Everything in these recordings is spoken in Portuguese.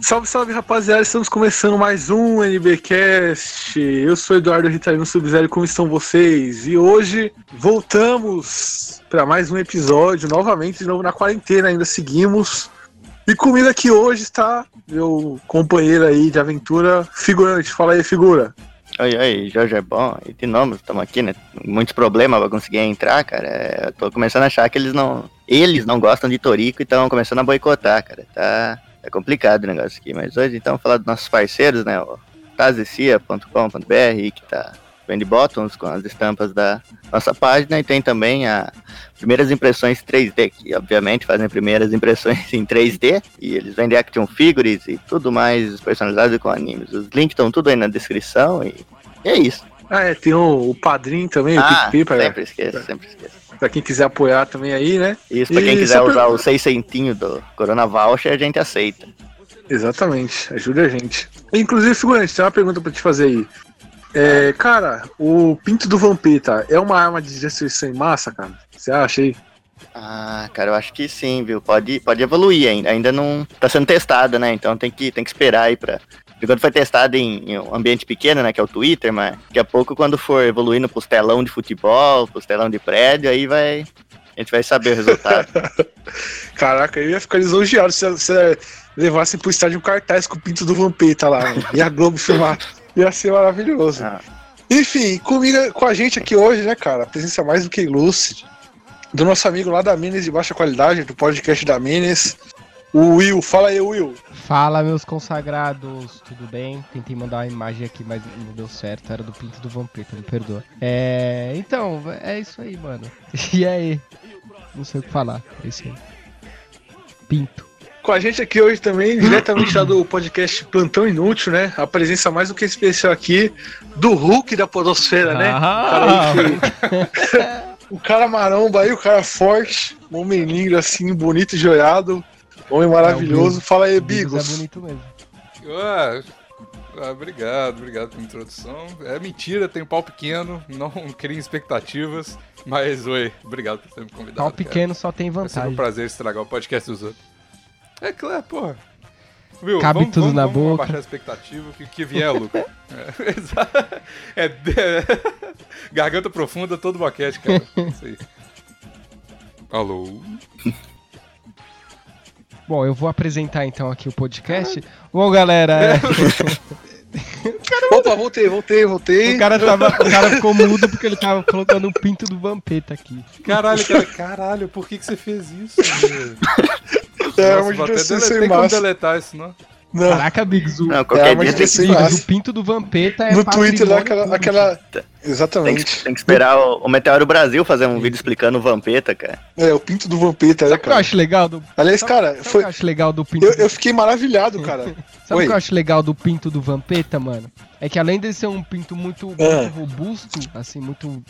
Salve, salve rapaziada, estamos começando mais um NBcast. Eu sou Eduardo Ritalino Sub-Zero, como estão vocês? E hoje voltamos para mais um episódio, novamente, de novo na quarentena, ainda seguimos. E comigo aqui hoje está meu companheiro aí de aventura, figurante. Fala aí, figura. Oi, oi, Jorge é bom. E de novo, estamos aqui, né? Muitos problemas para conseguir entrar, cara. É, eu tô começando a achar que eles não. Eles não gostam de Torico e estão começando a boicotar, cara. Tá. É complicado o negócio aqui, mas hoje então falar dos nossos parceiros, né? O tazecia.com.br que tá vende bottoms com as estampas da nossa página e tem também a primeiras impressões 3D, que obviamente fazem primeiras impressões em 3D e eles vendem action figures e tudo mais personalizado com animes. Os links estão tudo aí na descrição e, e é isso. Ah, é, tem o, o padrinho também, ah, o PicPay, sempre esqueço, sempre esqueço. Pra quem quiser apoiar também aí, né? Isso, pra E quem quiser usar per- o 6 centinhos do Corona Voucher, a gente aceita. Exatamente, ajuda a gente. Inclusive, figurante, tem uma pergunta pra te fazer aí. É, cara, o pinto do Vampeta é uma arma de destruição em massa, cara? Você acha aí? Ah, cara, eu acho que sim, viu? Pode, pode evoluir ainda. Ainda não tá sendo testada, né? Então tem que, tem que esperar aí pra. Porque quando foi testado em, em um ambiente pequeno, né? Que é o Twitter, mas daqui a pouco, quando for evoluindo pros telão de futebol, pros telão de prédio, aí vai. A gente vai saber o resultado. Caraca, eu ia ficar lisonjeado se você levasse pro estádio um cartaz com o pinto do Vampeta lá, mano. E a Globo filmar. Ia ser maravilhoso. Ah. Enfim, comigo, com a gente aqui hoje, né, cara? A presença mais do que ilustre do nosso amigo lá da Minas de baixa qualidade, do podcast da Minas. O Will, fala aí, Will. Fala, meus consagrados, tudo bem? Tentei mandar uma imagem aqui, mas não deu certo. Era do pinto do Vampeta, me perdoa. É. Então, é isso aí, mano. E aí? Não sei o que falar. É isso aí. Pinto. Com a gente aqui hoje também, diretamente lá do podcast Plantão Inútil, né? A presença mais do que especial aqui do Hulk da Podosfera, né? Ah, O cara maromba aí, o cara forte, um homem lindo assim, bonito e joiado, homem maravilhoso. Fala aí, Bigos Bigos. É bonito mesmo. Ah, ah, obrigado, obrigado pela introdução. É mentira, tenho pau pequeno, não crio expectativas, mas oi, obrigado por ter me convidado. Pau cara. pequeno só tem É sempre um vantagem. prazer estragar o podcast dos outros. É claro, porra. Viu, Cabe vamos, tudo vamos, na vamos boca. abaixar a expectativa, o que, que vier, Lucas. É, exa- é, de- garganta profunda, todo boquete, cara. Isso aí. Alô? Bom, eu vou apresentar então aqui o podcast. Bom, galera, é, Opa, voltei, voltei, voltei. o, cara tava, o cara ficou mudo porque ele tava colocando o pinto do Vampeta aqui. Caralho, cara, caralho, por que, que você fez isso? velho? É, Nossa, vou até você dele- sem tem como massa. deletar isso, não? Não, Caraca, Biggs, o, Não, é, qualquer mas dia tem, Biggs, massa. o pinto do Vampeta é No Twitter lá, aquela. aquela... tem, que, Exatamente. tem que esperar o, o Meteoro Brasil fazer um vídeo explicando o Vampeta, cara. É, o pinto do Vampeta, né, Sabe o que eu acho legal do. Aliás, sabe- cara, foi. que eu acho legal do pinto Eu, do eu fiquei maravilhado, cara. Sabe o que eu acho legal do pinto do Vampeta, mano? É que além de ser um pinto muito, muito Ah. robusto, assim, muito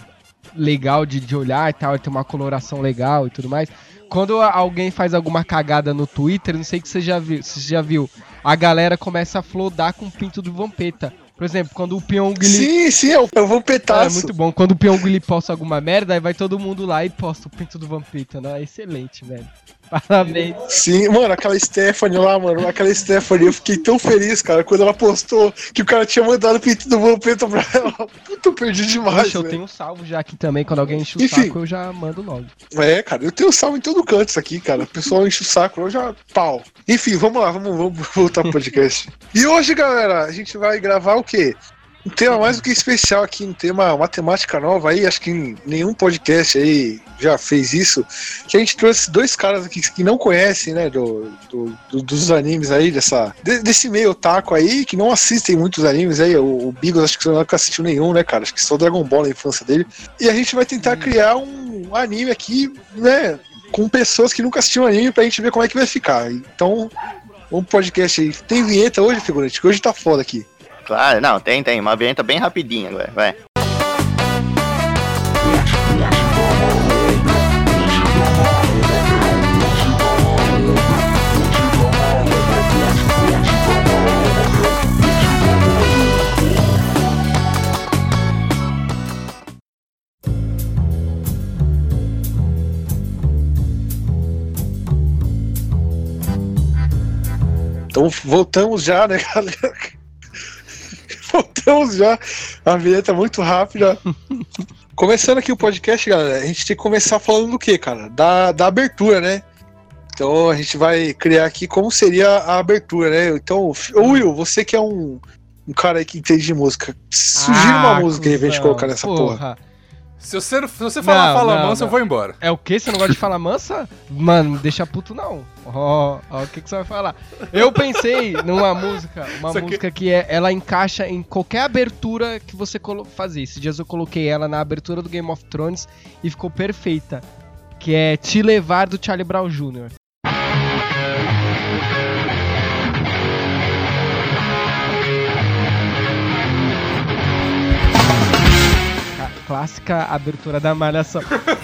legal de, de olhar e tal, e ter uma coloração legal e tudo mais. Quando alguém faz alguma cagada no Twitter, não sei que você já viu, se você já viu, a galera começa a flodar com o pinto do Vampeta. Por exemplo, quando o ele Sim, sim, é o, é o é Vampetaço. muito bom. Quando o ele posta alguma merda, aí vai todo mundo lá e posta o pinto do Vampeta, né? É excelente, velho. Parabéns. Sim, mano, aquela Stephanie lá, mano, aquela Stephanie, eu fiquei tão feliz, cara, quando ela postou que o cara tinha mandado o pinto do Vampeta pra ela. Puta, eu perdi demais, Poxa, eu velho. tenho salvo já aqui também. Quando alguém enche o Enfim. saco, eu já mando logo. É, cara, eu tenho salvo em todo canto isso aqui, cara. O pessoal enche o saco, eu já. pau. Enfim, vamos lá, vamos, vamos voltar pro podcast. e hoje, galera, a gente vai gravar o quê? Um tema mais do que especial aqui, um tema, uma temática nova aí, acho que nenhum podcast aí já fez isso. Que a gente trouxe dois caras aqui que não conhecem, né, do, do- do- dos animes aí, dessa, de- desse meio otaku aí, que não assistem muitos animes aí. O, o Bigos acho que nunca assistiu nenhum, né, cara? Acho que só Dragon Ball na infância dele. E a gente vai tentar criar um anime aqui, né, com pessoas que nunca assistiram anime pra gente ver como é que vai ficar. Então, um podcast aí. Tem vinheta hoje, figurante? Que hoje tá foda aqui claro. Não, tem, tem. Uma venta bem rapidinha agora, vai. Então voltamos já, né, galera? Voltamos já. A vinheta é muito rápida. Começando aqui o podcast, galera, a gente tem que começar falando do que, cara? Da, da abertura, né? Então a gente vai criar aqui como seria a abertura, né? Então, Will, você que é um, um cara aí que entende de música, sugira uma Ah, música aí pra gente colocar nessa porra. Se você, se você falar Não, fala não, mansa, eu não. vou embora. É o que? Você não gosta de falar mansa? Mano, não deixa puto não. Ó, ó, o que, que você vai falar? Eu pensei numa música, uma Isso aqui- música que é, ela encaixa em qualquer abertura que você fazer. Esses dias eu coloquei ela na abertura do Game of Thrones e ficou perfeita. Que é Te Levar do Charlie Brown Jr. clássica abertura da malhação.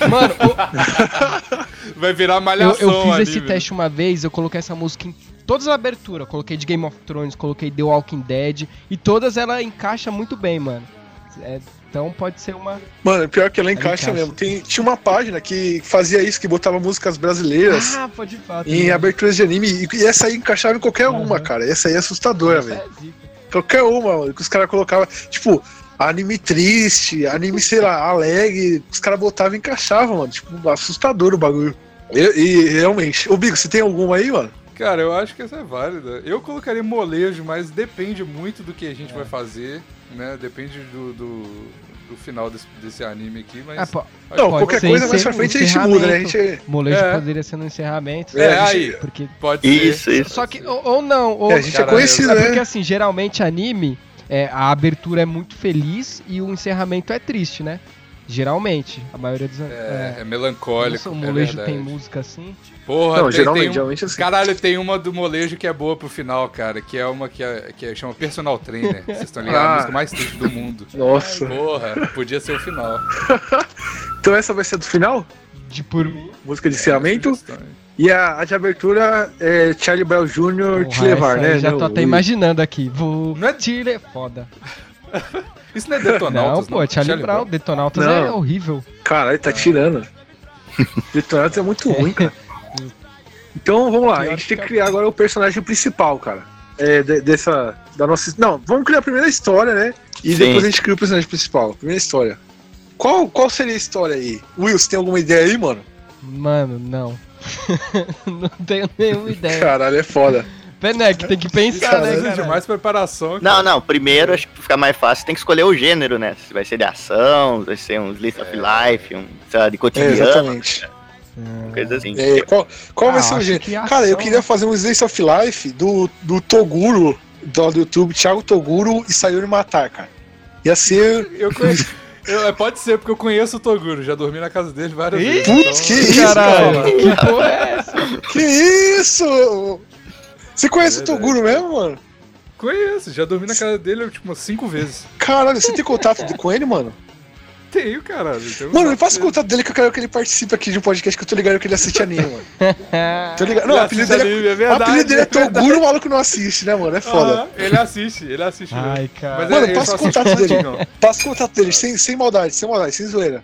Mano, o- Vai virar eu, malhação eu fiz esse anime. teste uma vez, eu coloquei essa música em todas as aberturas. Coloquei de Game of Thrones, coloquei The Walking Dead. E todas ela encaixa muito bem, mano. É, então pode ser uma. Mano, pior que ela encaixa, encaixa. mesmo. Tem, tinha uma página que fazia isso, que botava músicas brasileiras Ah, pode falar. em aberturas de anime. E, e essa aí encaixava em qualquer Aham. uma, cara. Essa aí é assustadora, Essa velho. é. Qualquer uma, mano, que os caras colocavam. Tipo, anime triste, anime, sei lá, alegre. Os caras botavam e encaixavam, mano. Tipo, assustador o bagulho. E, e, realmente. Ô, Bigo, você tem alguma aí, mano? Cara, eu acho que essa é válida. Eu colocaria molejo, mas depende muito do que a gente vai fazer, né? Depende do, do, do final desse, desse anime aqui, mas... Ah, po- Não, Pode qualquer ser coisa mais pra frente a gente muda, né? A gente. molejo É. poderia ser no encerramento. É, gente- aí, Porque. pode ser. Isso, isso. Só que. Ou, ou não. Ou, É, a gente é Caralho, conhecido, É porque né? assim, geralmente anime, é, a abertura é muito feliz e o encerramento é triste, né? Geralmente. A maioria dos. É, é melancólico, o é molejo verdade. tem música assim. Porra, Não, tem, geralmente, tem um- geralmente assim. Caralho, tem uma do molejo que é boa pro final, cara, que é uma que, é, que é, chama Personal Trainer. Vocês estão ligados? Ah. A música mais triste do mundo. Nossa. Porra, podia ser o final. Então essa vai ser do final? De por mim. Música de encerramento. Hein? E a, a de abertura é Charlie Brown Jr. te Porra, levar, essa aí né? Já Não, tô até o- imaginando aqui. Vou Não é- te le... Foda. Isso não é Detonautas, não, pô, Charlie, Brown. Detonautas Não. é horrível. Caralho, tá tirando. Detonautas é muito ruim, cara. Então vamos lá, a gente tem que é- criar agora o personagem principal, cara. É, de- dessa. Da nossa. Não, vamos criar a primeira história, né? E Sim. depois a gente cria o personagem principal. Primeira história. Qual, qual seria a história aí? Will, você tem alguma ideia aí, mano? Mano, não. não tenho nenhuma ideia. Caralho, é foda. Penek, tem que pensar, Caralho, né, cara? mais preparação. Não, não, primeiro, acho que pra ficar mais fácil, tem que escolher o gênero, né? Se vai ser de ação, vai ser um List of Life, um, sei lá, de É, cotidiano, exatamente. coisa assim. É, qual qual Ah, vai ser o gênero? que Cara, eu queria fazer um Slice of Life do, do Toguro, do, do YouTube, Thiago Toguro e Sayuri Matar, cara. Ia ser. Eu conheço. Eu- é, pode ser, porque eu conheço o Toguro, já dormi na casa dele várias Ih, vezes. putz, que isso, Caralho, cara? que porra é essa? Que isso? Você conhece o Verdade. Toguro mesmo, mano? Conheço, já dormi na casa dele tipo umas cinco vezes. Caralho, você tem contato com ele, mano? Tenho, caralho. tenho Mano, me passa o dele. contato dele que eu quero que ele participe aqui de um podcast que eu tô ligado que ele assiste anime, mano. Tô ligado. Não, o apelido dele anime, é é, o verdade, apelido dele é é. Toguro, o maluco não assiste, né, mano? É foda. Ele assiste, ele assiste. mesmo. Ai, cara. Mas Mano, é, ele passa o contato dele. Passa o contato dele, sem, sem maldade, sem maldade, sem zoeira.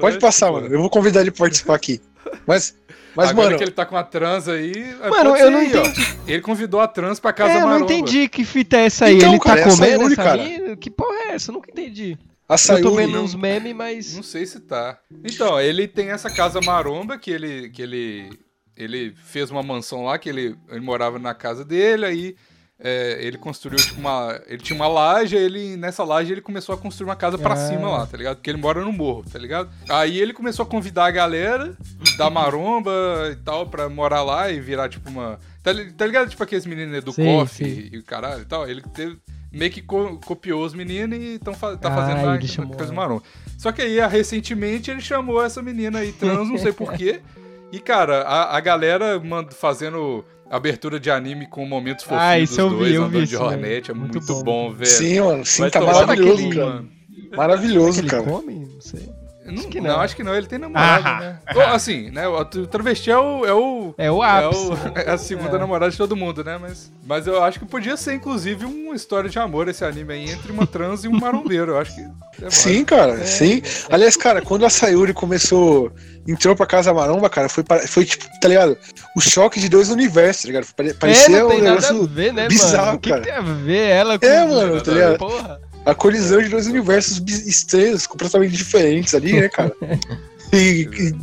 Pode passar, mano. Eu vou convidar ele pra participar aqui. Mas, mas Agora mano, que ele tá com a trans aí. é, Mano, eu não aí, ó. entendi. Ele convidou a trans pra casa É, eu não maromba. entendi que fita é essa aí. Então, ele cara, é tá comendo essa cara. aí? Que porra é essa? Eu nunca entendi. A Eu tô vendo uns memes, mas. Não sei se tá. Então, ele tem essa casa maromba que ele. que ele. Ele fez uma mansão lá, que ele, ele morava na casa dele, aí é, ele construiu tipo uma. Ele tinha uma laje, aí ele, nessa laje ele começou a construir uma casa pra Ah. cima lá, tá ligado? Porque ele mora no morro, tá ligado? Aí ele começou a convidar a galera da maromba e tal pra morar lá e virar tipo uma. Tá, tá ligado? Tipo aqueles meninos do Sim, coffee sim. e o caralho e tal. Ele teve, meio que co- copiou os meninos e tão, fa- tá Ah, fazendo ele uma chamou coisa ela. maromba. Só que aí, recentemente, ele chamou essa menina aí trans, não sei porquê. E, cara, a, a galera manda, fazendo abertura de anime com momentos fofinhos Ah, isso dos eu vi, dois eu andando vi de Hornet. É mano. muito, Muito bom, bom. velho. Sim, mano, sim, Vai tá maravilhoso, naquele- cara. mano. Maravilhoso, Aquele cara. come? Não sei. Não, Acho que não. não. acho que não. Ele tem namorada, Ah. né? Ou, assim, né? O travesti é o. É, o, É o é, ápice. o- é a segunda É. namorada de todo mundo, né? Mas, mas eu acho que podia ser, inclusive, uma história de amor esse anime aí entre uma trans e um marombeiro. Eu acho que. é Sim, cara, sim. Aliás, cara, quando a Sayuri começou, entrou pra Casa Maromba, cara, foi, foi tipo, tá ligado? O choque de dois universos, tá ligado? Pare- Parecia é, não um tem nada a negócio. ver, né, bizarro, mano? O que, cara. que tem a ver ela com É, mano, tá ligado? Porra. A colisão de dois universos estranhos, completamente diferentes ali, né, cara? E- e-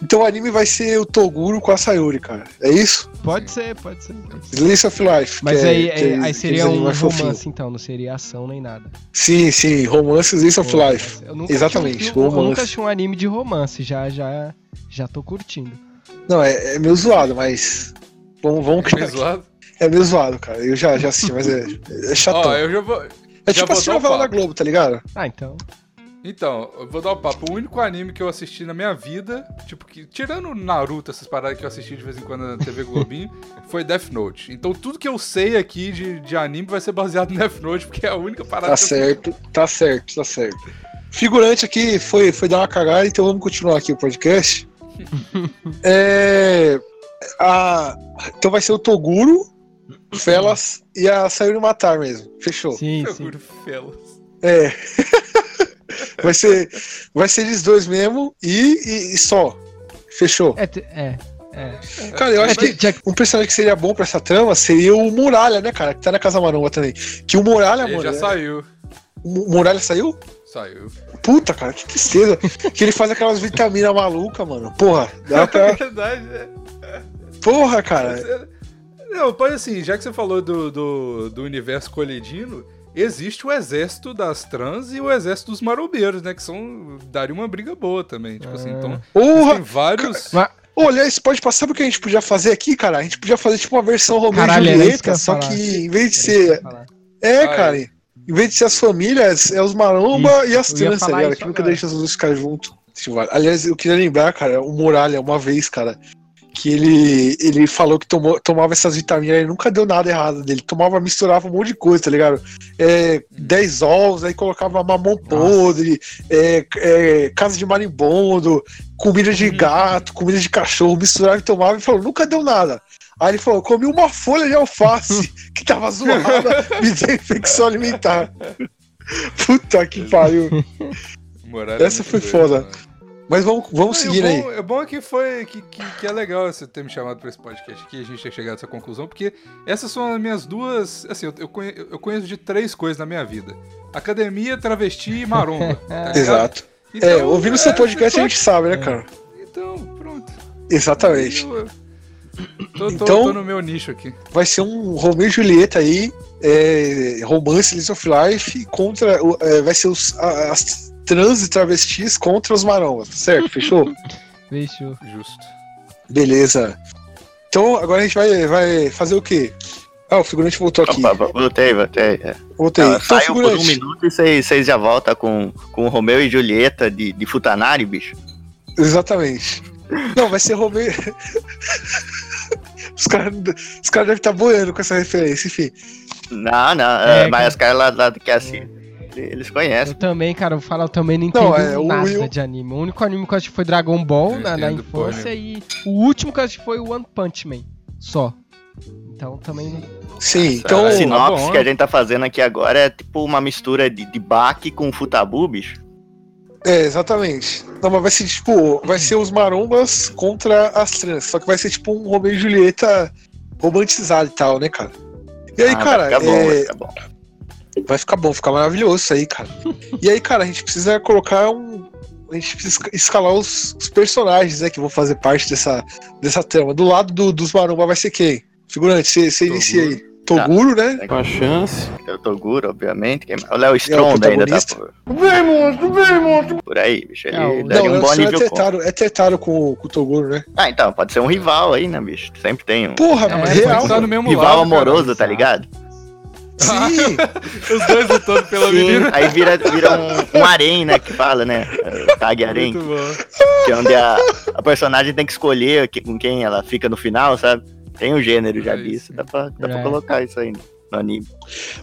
então o anime vai ser o Toguro com a Sayuri, cara. É isso? Pode ser, pode ser. pode ser. Slice of Life. Mas que é- aí, que é- aí- aqueles seria um romance, então, não seria ação nem nada. Sim, sim, romance Slice of Life. Eu nunca Exatamente, um- eu romance. nunca assisti um anime de romance, já, já, já tô curtindo. Não, é, é meio zoado, mas. Vamos, vamos É meio zoado. É meio zoado, cara. Eu já, já assisti, mas é, é chatão. Ó, eu já vou. É já tipo dar o novela da. Globo, tá ligado? Ah, então. Então, eu vou dar o papo. O único anime que eu assisti na minha vida, tipo, que, tirando Naruto, essas paradas que eu assisti de vez em quando na TV Globinho, foi Death Note. Então tudo que eu sei aqui de, de anime vai ser baseado em Death Note, porque é a única parada Tá que eu certo, tá certo, tá certo. Figurante aqui foi, foi dar uma cagada, então vamos continuar aqui o podcast. é, a, então vai ser o Toguro, Felas e a Sayuri Matar mesmo. Fechou. Sim, sim. Felas. É. vai, ser, vai ser eles dois mesmo e, e- e só. Fechou. É, é, é. Cara, eu acho É, que já- um personagem que seria bom pra essa trama seria o Muralha, né, cara? Que tá na Casa Maromba também. Que o Muralha, Ele mano. já é- saiu. O Muralha saiu? Saiu. Puta, cara, que tristeza. que ele faz aquelas vitaminas malucas, mano. Porra, dá É pra. verdade, é. Porra, cara. Não, pode assim, já que você falou do, do, do universo colidino, existe o exército das trans e o exército dos marombeiros, né? Que são. daria uma briga boa também. Tipo assim, Ah. então. Porra! Tem vários. Mas- Olha, isso pode passar o que a gente podia fazer aqui, cara. A gente podia fazer tipo uma versão Caralho, e isso Julieta, só falar. que em vez de isso ser. É, Ah, cara. Em vez de ser as famílias, é os maromba e as trans, tá ligado? isso Que nunca deixa os dois ficarem juntos. Aliás, eu queria lembrar, cara, o Muralha, uma vez, cara, que ele, ele falou que tomou, tomava essas vitaminas e nunca deu nada errado dele. Tomava, misturava um monte de coisa, tá ligado? É, 10 ovos, aí colocava mamão podre, é, é, casa de marimbondo, comida de Uhum. gato, comida de cachorro, misturava e tomava e falou, nunca deu nada. Aí ele falou, comi uma folha de alface que tava zoada, me deu infecção alimentar. Puta que pariu. É Essa foi doido, foda. mano. Mas vamos, vamos seguir o aí. bom, É bom que foi que, que, que é legal você ter me chamado pra esse podcast aqui, a gente ter chegado a essa conclusão, porque essas são as minhas duas. Assim, eu, eu, eu conheço de três coisas na minha vida: academia, travesti e maromba. tá? Exato. Então, é, ouvindo seu é, podcast a gente sabe, né, cara? Então, pronto. Exatamente. Eu- Tô, tô- Então- tô no meu nicho aqui. Vai ser um Romeo e Julieta aí, é, romance Liz of Life contra. o- é, vai ser os, as trans e travestis contra os marombas, tá certo? Fechou? Fechou. Justo. Beleza. Então agora a gente vai, vai fazer o quê? Ah, o figurante voltou aqui. Opa, voltei, voltei. É. Voltei. Não, Então, saiu por um minuto e vocês já voltam com, com o Romeu e Julieta de, de Futanari, bicho. Exatamente. Não, vai ser Romeo. os caras os caras devem estar boiando com essa referência, enfim. Não, não, É, é, mas os caras lá, lá que é assim, eles Eu conhecem. também, cara, eu vou falar, eu também não entendo Não, é, nada Will- de anime. O único anime que eu assisti foi Dragon Ball Eu na, na infância porra e o último que eu assisti foi One Punch Man. Só. Então também não. Sim, então. a sinopse tá bom, que a né? gente tá fazendo aqui agora é tipo uma mistura de, de Baki com Futabu, bicho. É, exatamente. Não, mas vai ser tipo, vai ser os marombas contra as trans. Só que vai ser tipo um Romeo e Julieta romantizado e tal, né, cara? E aí, Ah, cara, ficar bom, é, ficar bom. Vai ficar bom, ficar maravilhoso isso aí, cara. E aí, cara, a gente precisa colocar um. A gente precisa esca- escalar os, os personagens, né, que vão fazer parte dessa, dessa trama. Do lado do- dos maromba vai ser quem? Figurante, você inicia aí. Toguro, né? Com a chance. Tem o Toguro, obviamente. Quem... O Léo Stronda ainda tá por, Vem, monstro, vem, monstro. por aí, bicho. Ele É, daria Não, um bom é nível. com- tetaro, é tetaro com, com o Toguro, né? Ah, então, pode ser um rival aí, né, bicho? Sempre tem um Porra, É, mas real. Tá no mano. mesmo rival lado, amoroso, cara. tá ligado? Sim, Os dois lutando pela Sim, menina. aí vira, vira um, um harém, né, que fala, né? é, Tag harém, Muito bom. que é onde a, a personagem tem que escolher que- com quem ela fica no final, sabe? Tem um gênero já disso, dá pra, dá pra É. colocar isso aí no anime.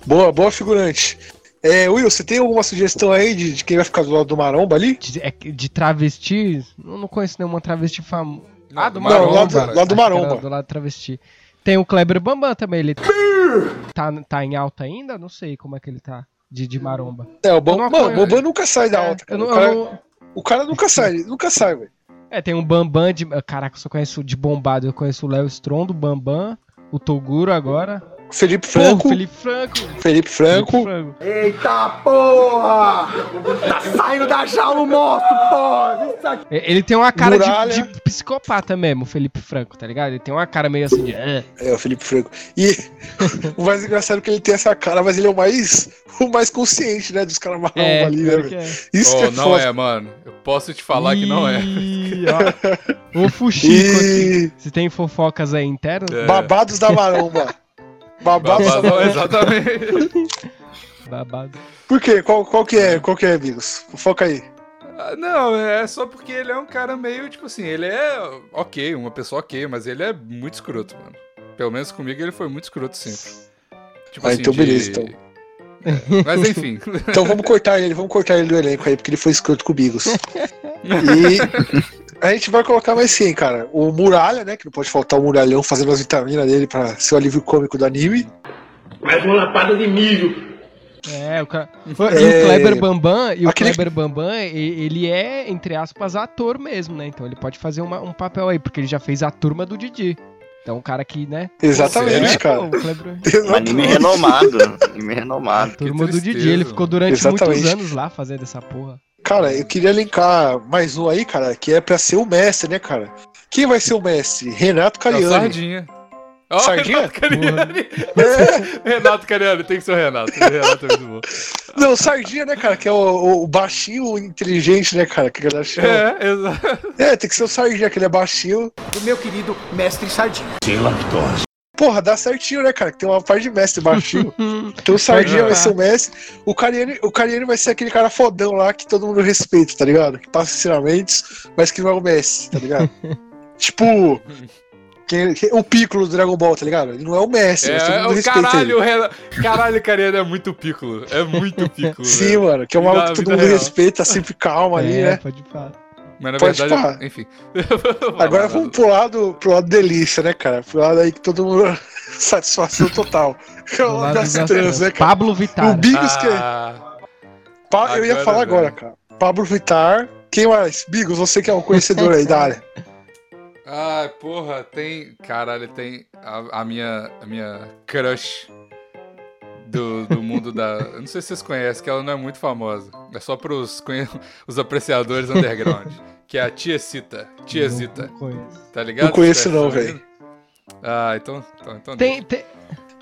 boa, boa figurante. É, Will, você tem alguma sugestão aí de, de quem vai ficar do lado do Maromba ali? De, é que- de travesti, eu não conheço nenhuma travesti famosa. Não, Ah, do não, Maromba. lá do- lá do Maromba. Do lado travesti. Tem o Kleber Bambam também, ele tá, tá em alta ainda? Não sei como é que ele tá de, de maromba. É, o Eu Bam, não mano, o apoio, Bambam nunca sai da É, alta. não- o, cara, não- o cara nunca sai, nunca sai, velho. É, tem um Bambam de. Caraca, eu só conheço de bombado. Eu conheço o Léo Strondo, o Bambam, o Toguro agora. Felipe Franco, Felipe Franco. Felipe Franco. Eita porra! Tá saindo da jaula o monstro, porra! E- Ele tem uma cara de, de psicopata mesmo, o Felipe Franco, tá ligado? Ele tem uma cara meio assim de. "Ah". É, o Felipe Franco. E o mais engraçado é que ele tem essa cara, mas ele é o mais, o mais consciente, né, dos caras marrom É, ali, né, velho? que é. Isso que Oh, é não foda. é, mano. Eu posso te falar que não é. Ih, ó. O Fuxico aqui. E Se tem fofocas aí internas? É. babados da maromba. Babado, maromba. exatamente. Babado. Por quê? Qual, qual que é, qual que é, amigos? Foca aí. Ah, Não, é só porque ele é um cara meio, tipo assim, ele é ok, uma pessoa ok, mas ele é muito escroto, mano. Pelo menos comigo ele foi muito escroto sempre. Tipo Ah, então beleza, então. É, mas enfim. Então vamos cortar ele, vamos cortar ele do elenco aí, porque ele foi escroto com o Bigos. E a gente vai colocar mais sim, cara. O Muralha, né? Que não pode faltar o Muralhão fazendo as vitaminas dele pra ser o alívio cômico do anime. Mais uma lapada de milho. É, o cara. E É, o Kleber Bambam, e o aquele- Kleber Bambam, ele é, entre aspas, ator mesmo, né? Então ele pode fazer uma- um papel aí, porque ele já fez a turma do Didi. Então o cara que, né? Exatamente, Sério? cara. Pô, o Kleber... Anime renomado. Anime renomado. Turma do Didi, ele ficou durante Exatamente. muitos anos lá fazendo essa porra. Cara, eu queria linkar mais um aí, cara, que é pra ser o mestre, né, cara? Quem vai ser o mestre? Renato É o Cariani. Sardinha. Ó, Sardinha? Renato Cariani. É, Renato Cariani, tem que ser o Renato. O Renato é muito bom. não, Sardinha, né, cara? Que é o, o- o baixinho inteligente, né, cara? Que a galera chama. É. É, exato. tem que ser o Sardinha, que ele é baixinho. Do meu querido mestre Sardinha. Porra, dá certinho, né, cara? Que tem uma parte de mestre baixinho. Então o Sardinha vai ser o mestre. O Cariani, o Cariani vai ser aquele cara fodão lá que todo mundo respeita, tá ligado? Que passa ensinamentos, mas que não é o mestre, tá ligado? tipo. o Piccolo do Dragon Ball, tá ligado? Ele não é o mestre, mas todo É, mundo o respeita caralho, ele. o Renato. Caralho, o Cariani é muito piccolo. É muito piccolo. Sim, velho. mano, que é um maluco que todo mundo real. respeita, sempre calmo ali, é, né? pode falar. Mas na Pode verdade, pá. enfim. Agora vamos pro lado, pro lado delícia, né, cara? Pro lado aí que todo mundo. Satisfação total. Que é o Do lado das trans, né, cara? Pablo O Vittar. Bigos que. Ah, Pa- eu ia falar agora, velho. cara. Pablo Vittar. Quem mais? Bigos, você que é um conhecedor aí da área. ah, porra, tem. Caralho, tem a, a minha, a minha crush do, do mundo da. Eu não sei se vocês conhecem, que ela não é muito famosa. É só pros conhe- os apreciadores underground. Que é a Tia Cita. Tia Não- Zita. não conheço. Tá ligado? Não conheço não, velho. Ah, então. então, então Tem, tem,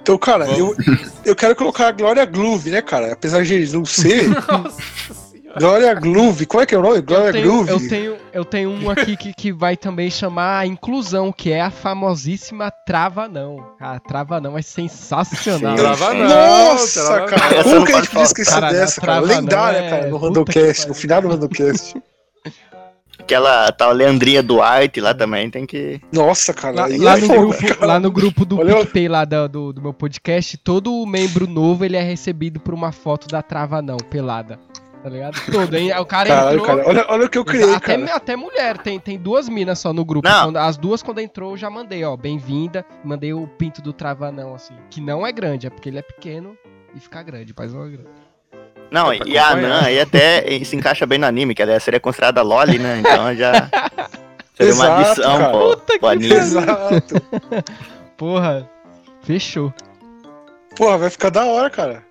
Então, cara, eu, Vamos. eu quero colocar a Glória Groove, né, cara? Apesar de não ser. Nossa. Glória Groove. Como é que é o nome? Glória eu, tenho, Groove. eu, tenho, eu tenho um aqui que, que vai também chamar a inclusão, que é a famosíssima Trava Não. A Trava Não é sensacional. Sim. Trava não, Nossa, trava cara. Como que a gente podia esquecer faltar. dessa, cara? Lendária, é- cara, no Randocast, no final do Randocast. Aquela tal Leandria Duarte lá também tem que. Nossa, cara. Lá, lá é no foda, grupo, cara. lá no grupo do Olha- PicPay lá do, do, do meu podcast, todo membro novo ele é recebido por uma foto da Trava Não, pelada. Tá ligado? Todo, hein? O cara Caralho, entrou. cara. Olha, olha o que eu criei, até, cara. até mulher, tem, tem duas minas só no grupo. Não. As duas, quando entrou, eu já mandei, ó, bem-vinda. Mandei o pinto do Travanão, assim. Que não é grande, é porque ele é pequeno e fica grande, mas não é grande. Não, É e a. Anã aí até se encaixa bem no anime, que ela seria considerada Loli, né? Então já. Seria uma adição cara. pro, Puta que anime. Exato. Porra, fechou. Porra, vai ficar da hora, cara.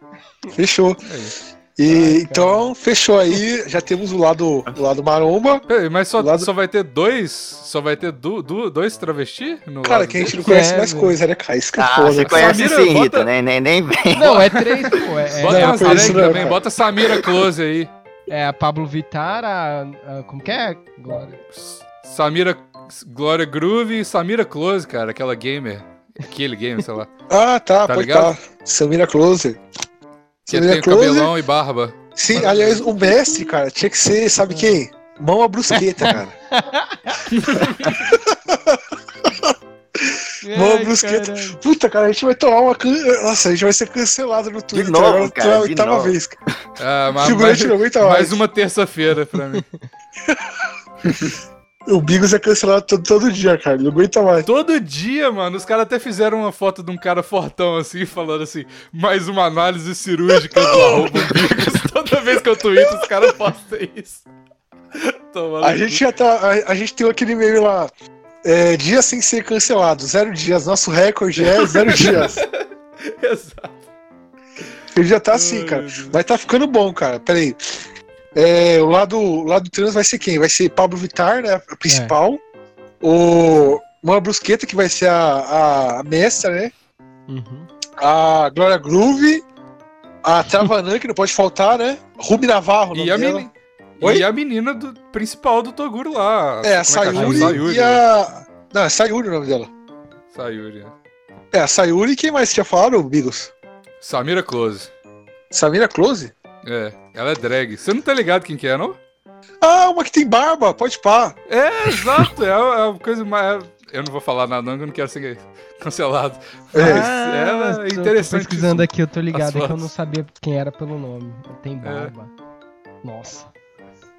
Fechou. É isso. E Ai, então, fechou aí. Já temos o lado, o lado maromba. Mas só, Lado- só vai ter dois. Só vai ter du, du- dois travesti? No Cara, lado que a gente não conhece É, mais velho. coisa, né, cara? Isso que é Ah, foda. você conhece Samira, sim, bota- Rita, né? Nem, nem vem. Não, é três, pô. É, Bota é, Não, drag não, também, cara. bota Samira Close aí. é a Pablo Vittar, a, a- Como que é? Glória. Samira Glória Groove e Samira Close, cara, aquela gamer. Aquele gamer, sei lá. Ah, tá, Tá pode ligado? tá. Samira Close. Que tem Close. cabelão e barba. Sim, aliás, o mestre, cara, tinha que ser, sabe quem? Mão a brusqueta, cara. Mó brusqueta. Puta, cara, a gente vai tomar uma. can- Nossa, a gente vai ser cancelado no Twitter novo, agora cara, pela de oitava novo. vez. cara. Ah, mas, mais mais. uma terça-feira pra mim. O Bigos é cancelado todo, todo dia, cara. Ele não aguenta mais. Todo dia, mano, os caras até fizeram uma foto de um cara fortão assim, falando assim, mais uma análise cirúrgica do arroba umbigos. Toda vez que eu tweeto, os caras postam isso. A gente já tá. A, a gente tem aquele meme lá. É, dia sem ser cancelado, zero dias. Nosso recorde é zero dias. Exato. Ele já tá assim, cara. Vai tá ficando bom, cara. Pera aí. É, o lado, o lado trans vai ser quem? Vai ser Pablo Vittar, né? A principal. O Mano Brusqueta, que vai ser a, a mestra, né? Uhum. A Glória Groove. A Travanã, que não pode faltar, né? Ruby Navarro, E a, meni- Oi? e a menina do, principal do Toguro lá. É, a Sayuri, chama? Sayuri. e a. Não, é Sayuri o nome dela. Sayuri. É, a Sayuri e quem mais tinha falado, Bigos? Samira Close. Samira Close? É, ela é drag. Você não tá ligado quem que é, não? Ah, uma que tem barba, pode pá. É, exato. É a, é a coisa mais. Eu não vou falar nada, não, que eu não quero ser cancelado. É. Mas Ah, ela é tô- tô interessante. pesquisando aqui, eu tô ligado, é que eu não sabia quem era pelo nome. Tem barba. Nossa.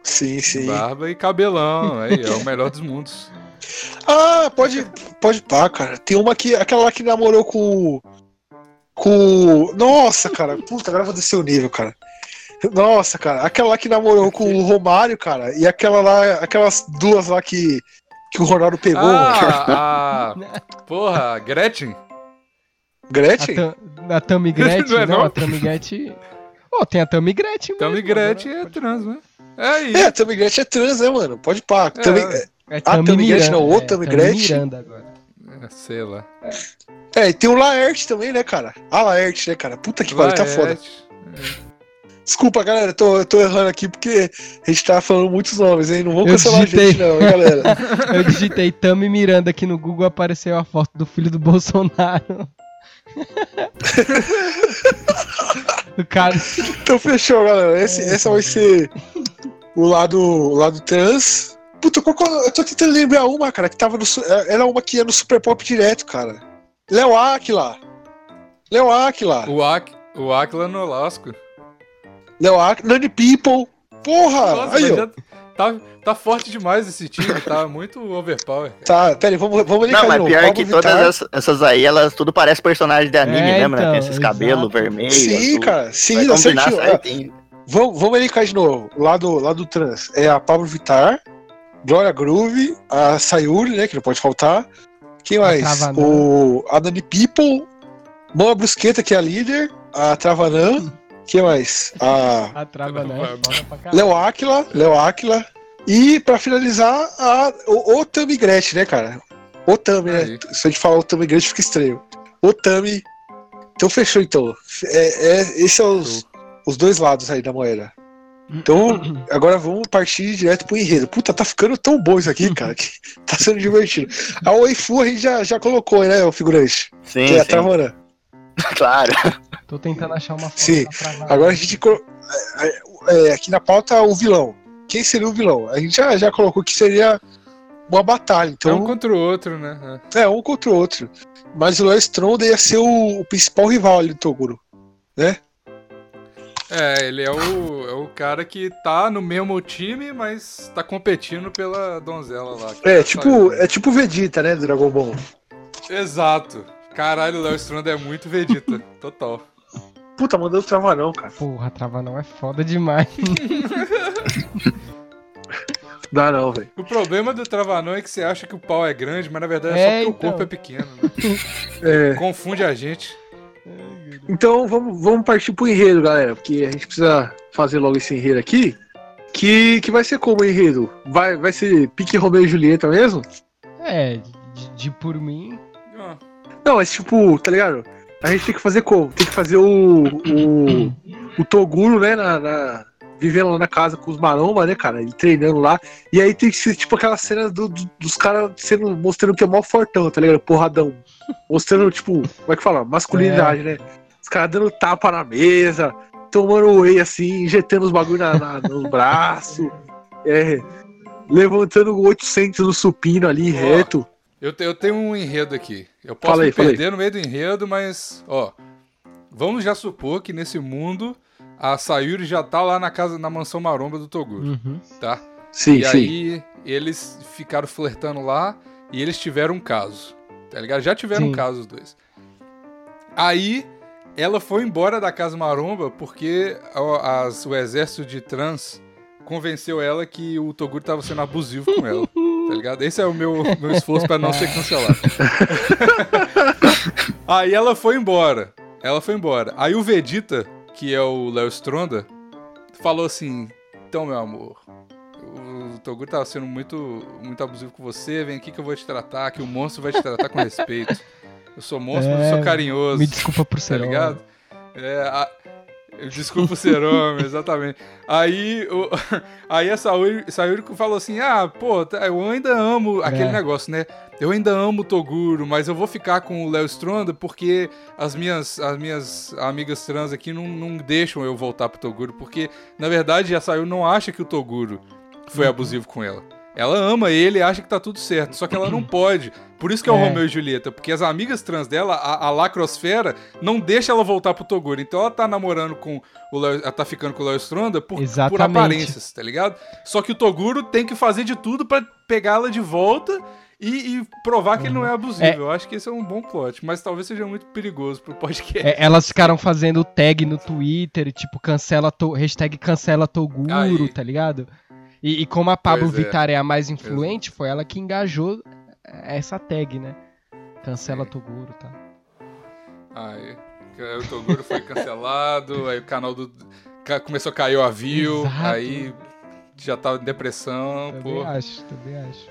Sim, sim. Barba e cabelão. Aí, é o melhor dos mundos. Ah, pode, pode pá, cara. Tem uma que. Aquela lá que namorou com. o- Com. o- Nossa, cara. Puta, agora eu vou descer o nível, cara. Nossa, cara. Aquela lá que namorou com o Romário, cara. E aquela lá. Aquelas duas lá que. Que o Ronaldo pegou. Ah, a. Porra, a Gretchen? A, Gretchen? Tam- a Tammy Gretchen, Não é não, não? a Tammy Gretchen... Oh, tem a Tammy Gretchen Tammy mesmo, Gretchen agora é trans, né? É aí. É, a Tammy Gretchen é trans, né, mano? Pode pá. Também- É Ah, Tammy Tammy Gretchen, não, outra é, Tammy Tammy Gretchen. Miranda agora. É, sei lá. É, e tem o Laerte também, né, cara? A Laerte, né, cara? Puta que pariu, tá foda. Laerte. Desculpa, galera, eu tô, tô errando aqui porque a gente tá falando muitos nomes, hein? Não vão Eu cancelar a digitei. gente, não, hein, galera. Eu digitei Tammy Miranda aqui no Google, apareceu a foto do filho do Bolsonaro. o cara... Então fechou, galera. Esse, É, essa vai ser o lado, o lado trans. Puta, qual, qual- eu tô tentando lembrar uma, cara, que tava no. é, Era uma que ia no Super Pop direto, cara. Léo Aquila. Léo Aquila. O, Ak o Aquila Nolasco. Léo. Nani People. Porra! Nossa, aí, ó. já tá, tá forte demais esse time, tá muito overpower. Tá, pera aí, vamos, vamos linkar Não, mas novo. pior Pablo que todas essas, essas aí, elas tudo parecem personagem de anime É, mesmo, né? então, Tem esses cabelos vermelhos. Sim, azul. cara. Sim, Vai dá combinar certinho. certinho. Vamos, vamos elencar de novo. Lá do, lá do trans. É a Pablo Vittar, Glória Groove, a Sayuri, né? Que não pode faltar. Quem mais? Travanã. O, a Nani People, Mama Brusqueta, que é a líder, a Travanã. Quem mais? A A trava, né? Léo Aquila, Léo Aquila. E pra finalizar, a, o, o Tami Gretchen, né, cara? O Tami, né? Se a gente falar o Tami Gretchen, fica estranho. O Tami. Então fechou, então. É, é, esses são os, os dois lados aí da moeda. Então, agora vamos partir direto pro enredo. Puta, tá ficando tão bom isso aqui, cara, que tá sendo divertido. A Oifu a gente já, já colocou, né, o figurante? Sim, Que é a sim. Travanã. Claro. Tô tentando achar uma foto Sim. Agora a gente. colo- é, é, aqui na pauta, o vilão. Quem seria o vilão? A gente já, já colocou que seria uma batalha. um Então, contra o outro, né? é um contra o outro. Mas o Léo Stronda ia ser o, o principal rival ali do Toguro. É, ele é o, é o cara que tá no mesmo time, mas tá competindo pela donzela lá. É, tipo, é tipo o Vegeta, né, do Dragon Ball. Exato. Caralho, o Léo Stronda é muito Vegeta. Total. Puta, mandou travar não, cara. Porra, a trava não é foda demais. Dá não, velho. O problema do Travanão é que você acha que o pau é grande, mas na verdade é, É, só porque o então. corpo é pequeno. né? É. Confunde a gente. Então vamos, vamos partir pro enredo, galera, porque a gente precisa fazer logo esse enredo aqui. Que, que vai ser como enredo? Vai, vai ser pique Romeu e Julieta mesmo? É, de, de por mim. Não, mas tipo, tá ligado? A gente tem que fazer como? Tem que fazer o. O, o Toguro, né? Na, na- vivendo lá na casa com os maromba, né, cara? E treinando lá. E aí tem que ser tipo aquela cena do- do- dos caras sendo mostrando que é mó fortão, tá ligado? Porradão. Mostrando, tipo, como é que fala? Masculinidade, né? Os caras dando tapa na mesa, tomando whey assim, injetando os bagulho na, na- nos braços. É. Levantando 800 no supino ali, Ó. reto. Eu, eu tenho um enredo aqui. Eu posso Fala aí, me perder no meio do enredo, mas, ó. Vamos já supor que nesse mundo a Sayuri já tá lá na casa, na mansão maromba do Toguro, Uhum. tá? Sim, e sim. aí eles ficaram flertando lá e eles tiveram um caso. Tá ligado? Já tiveram Sim. um caso os dois. Aí ela foi embora da casa maromba porque as- o exército de trans convenceu ela que o Toguro tava sendo abusivo com ela. Tá ligado? Esse é o meu, meu esforço pra não ser cancelado. Aí ela foi embora. Ela foi embora. Aí o Vegeta, que é o Léo Stronda, falou assim: Então, meu amor, o Toguro tava sendo muito, muito abusivo com você. Vem aqui que eu vou te tratar, que o monstro vai te tratar com respeito. Eu sou monstro, mas eu É, sou carinhoso. Me desculpa por Tá ser homem. ligado? É, a... Desculpa ser homem, exatamente. Aí, o... aí a Sayuri, Sayuri falou assim: Ah, pô, tá, eu ainda amo aquele É. negócio, né? Eu ainda amo o Toguro, mas eu vou ficar com o Léo Stronda porque as minhas, as minhas amigas trans aqui não, não deixam eu voltar pro Toguro. Porque, na verdade, a Sayuri não acha que o Toguro foi Uhum. abusivo com ela. Ela ama ele e acha que tá tudo certo, só que ela não pode. Por isso que é o É. Romeu e Julieta, porque as amigas trans dela, a, a lacrosfera, não deixa ela voltar pro Toguro. Então ela tá namorando com o Léo, ela tá ficando com o Léo Stronda por, por aparências, tá ligado? Só que o Toguro tem que fazer de tudo pra pegá-la de volta e, e provar que ele não é abusivo. É. Eu acho que esse é um bom plot, mas talvez seja muito perigoso pro podcast. É, elas ficaram fazendo tag no Twitter, tipo, cancela to, hashtag cancela Toguro, Aí. tá ligado? E, e como a Pablo Pois é. Vittar é a mais influente, foi ela que engajou essa tag, né? Cancela Toguro, tá? Aí, o Toguro foi cancelado, aí o canal do. Começou a cair o avio, Exato. aí já tava em depressão, Também pô. acho, também acho.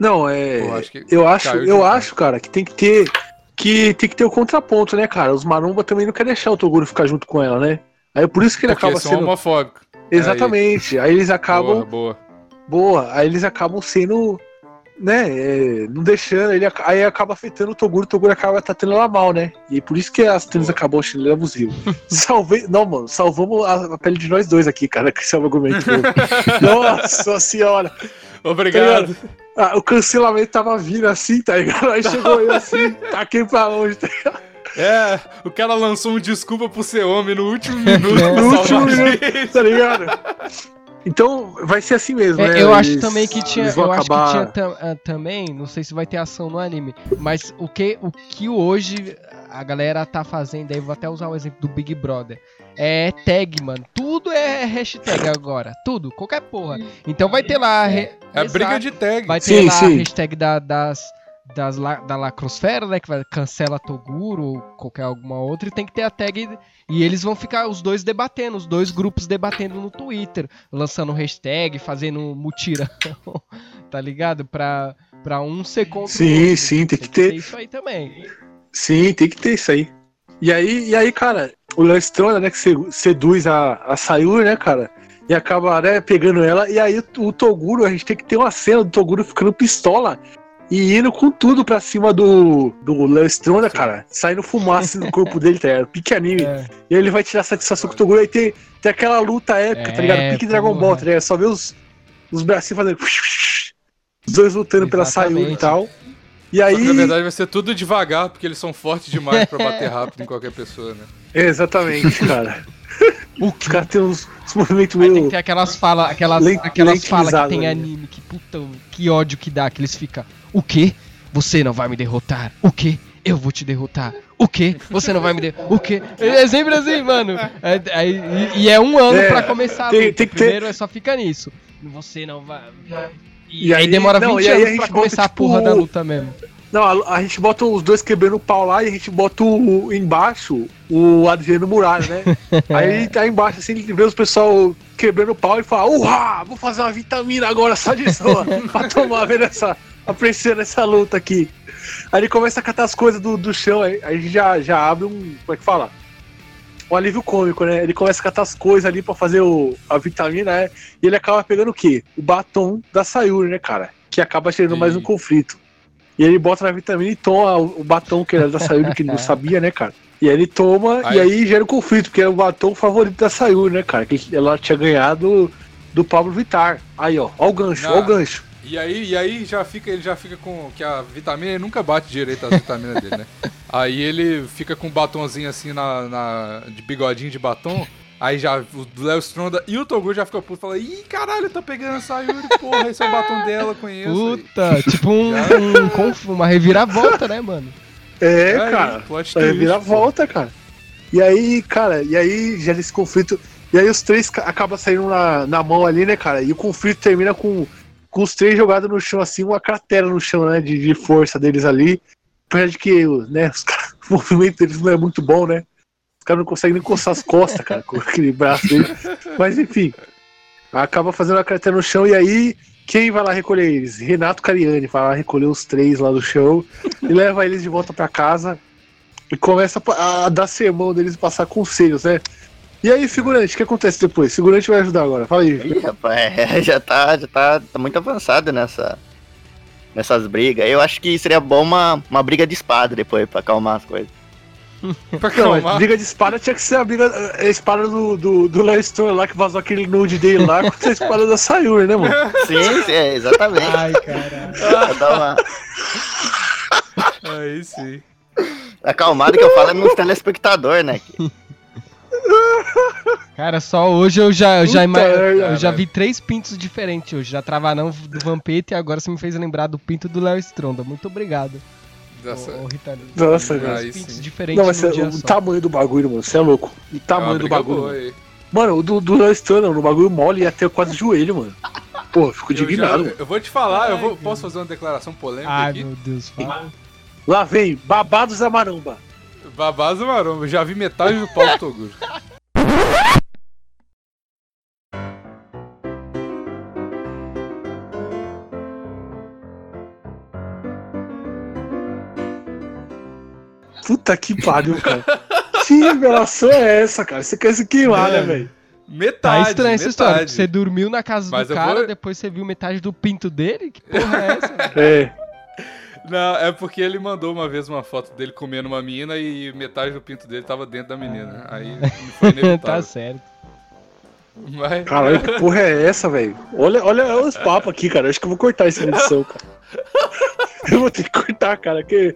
Não, é. Pô, acho que eu acho, eu acho, cara, que tem que ter. Que tem que ter o contraponto, né, cara? Os maromba também não querem deixar o Toguro ficar junto com ela, né? Aí por isso que ele Porque acaba são sendo. homofóbicos. Exatamente. Aí, eles acabam. Boa, boa. Boa. Aí eles acabam sendo. Né? é, não deixando. Ele, aí acaba afetando o Toguro. O Toguro acaba tratando ela mal, né? E por isso que as Boa. acabam achando ele abusivo. Salvei. Não, mano. Salvamos a, a pele de nós dois aqui, cara. Que esse é o argumento. Nossa senhora. Obrigado. Ah, o cancelamento tava vindo assim, tá ligado? Aí chegou eu assim, taquei pra longe, tá ligado? É, o cara lançou um desculpa por ser homem no último minuto. É. No último minuto, tá ligado? Então, vai ser assim mesmo, É, né? eu acho Eles- também que tinha, eu acho que acabar- tinha tam- ah, também, não sei se vai ter ação no anime, mas o que o que hoje a galera tá fazendo aí, vou até usar o exemplo do Big Brother. É tag, mano. Tudo é hashtag agora, tudo, qualquer porra. Então vai ter lá a re- É Exato. briga de tag. Vai ter Sim, lá a hashtag da, das, das da lacrosfera, né? Que vai cancela Toguro ou qualquer alguma outra. E tem que ter a tag. E eles vão ficar os dois debatendo, os dois grupos debatendo no Twitter, lançando hashtag, fazendo mutirão, tá ligado? Pra, pra um ser contra o Sim, outro. sim, tem que ter. isso aí também. Sim, tem que ter isso aí. E aí, e aí cara, o Léo Stronda, né, que se- seduz a, a Sayuri, né, cara? E acaba, né, pegando ela. E aí o, o Toguro, a gente tem que ter uma cena do Toguro ficando pistola e indo com tudo pra cima do, do Léo Stronda, cara. Saindo fumaça do corpo dele, tá ligado? Pique anime. É. E aí ele vai tirar satisfação com o Toguro. Aí tem, tem aquela luta épica, tá ligado? É, Pique Dragon. Ball, tá ligado? Só vê os, os bracinhos fazendo. Os dois lutando pela Sayuri e Exatamente. tal. E Só que, aí. na verdade vai ser tudo devagar, porque eles são fortes demais pra bater rápido em qualquer pessoa, né? Exatamente, cara. Os caras têm uns, uns movimentos Aí tem meio. que ter aquelas falas, aquelas, aquelas falas que tem né? anime, que puta, que ódio que dá, que eles ficam. O quê? Você não vai me derrotar? O quê? Eu vou te derrotar. O quê? Você não vai me derrotar? O quê? É sempre assim, mano. É, aí- e, e é um ano É, pra começar a tem- luta. tem que ter- Primeiro é só fica nisso. Você não vai. E, E aí, aí- demora não, 20 e aí a anos gente pra começar a tipo, porra da luta mesmo. Não, a, a gente bota os dois quebrando o pau lá e a gente bota o, embaixo o Adriano Muralha, né? aí tá embaixo assim, ele vê os pessoal quebrando o pau e fala: Uhá, vou fazer uma vitamina agora só de zoa pra tomar vendo essa. Apreciando essa luta aqui. Aí ele começa a catar as coisas do, do chão, aí, aí a gente já, já abre um. Como é que fala? Um alívio cômico, né? Ele começa a catar as coisas ali pra fazer o, a vitamina, né? E ele acaba pegando o quê? O batom da Sayuri, né, cara? Que acaba gerando mais um conflito. E ele bota na vitamina e toma o, batom que era da Sayuri, que ele não sabia, né, cara? E aí ele toma, Aí- e aí gera um conflito, porque era o batom favorito da Sayuri, né, cara? Que ela tinha ganhado do Pablo Vittar. Aí, ó, ó o gancho, ó o gancho. E aí, e aí já fica, ele já fica com. Que a vitamina ele nunca bate direito as vitaminas dele, né? Aí ele fica com um batonzinho assim na, na- de bigodinho de batom. Aí já o Léo Stronda e o Toguro já ficam puto. Fala, ih, caralho, tá pegando essa Sayuri, porra, esse é o batom dela, conheço. Puta, tipo um, um conf- uma reviravolta, né, mano? É, Aí, cara. É, twist, vira pô. volta, cara. E aí, cara, e aí gera esse conflito. E aí os três ca- acabam saindo na, na mão ali, né, cara? E o conflito termina com, com os três jogados no chão, assim, uma cratera no chão, né? De, de força deles ali. Apesar de que, né, o movimento deles não é muito bom, né? Os caras não conseguem nem coçar as costas, cara, com aquele braço dele. Mas enfim. Acaba fazendo a cratera no chão e aí. Quem vai lá recolher eles? Renato Cariani vai lá recolher os três lá do chão e leva eles de volta pra casa e começa a, a dar sermão deles e passar conselhos, né? E aí, figurante, o que acontece depois? Figurante vai ajudar agora, fala aí. Ih, rapaz, é, já tá, já tá, tá muito avançado nessa, nessas brigas. Eu acho que seria bom uma, uma briga de espada depois, pra acalmar as coisas. Pra Não, mas acalmar. briga de espada tinha que ser a briga, a espada do, do, do Léo Stone lá que vazou aquele nude dele lá contra a espada da Sayuri, né, mano? Sim, sim, é, exatamente. Ai, caralho. Uma Aí sim. acalmada que eu falo é nos telespectadores, né? Cara, só hoje eu já, eu já, ima- eu já vi três pintos diferentes hoje. Já Travanão do Vampeta e agora você me fez lembrar do pinto do Léo Stronda. Muito obrigado, Dessa- ô, ô Ritalino. Nossa, Três pintos sim. diferentes Não, mas num é, dia o só. tamanho do bagulho, mano, você é louco. O É uma tamanho do bagulho. boa Mano, o do, do Léo mano, o bagulho mole ia ter quase joelho, mano. Pô, eu fico Eu, indignado. mano. eu vou te falar, eu vou, Ai, posso fazer uma declaração polêmica Ai, aqui? meu Deus, fala. Lá vem, babados da maromba. Babazo maromba, eu já vi metade do pau do Toguro. Puta que pariu, cara. que revelação é essa, cara? Você quer se queimar, né, velho? Metade, Tá estranha essa história. metade. Você dormiu na casa Mas do cara, vou- depois você viu metade do pinto dele? Que porra é essa? velho? É. Não, é porque ele mandou uma vez uma foto dele comendo uma menina e metade do pinto dele tava dentro da menina. Aí foi tá inevitável. certo. Mas... Caralho, que porra é essa, velho? Olha, olha os papos aqui, cara. Acho que eu vou cortar essa edição, cara. Eu vou ter que cortar, cara, porque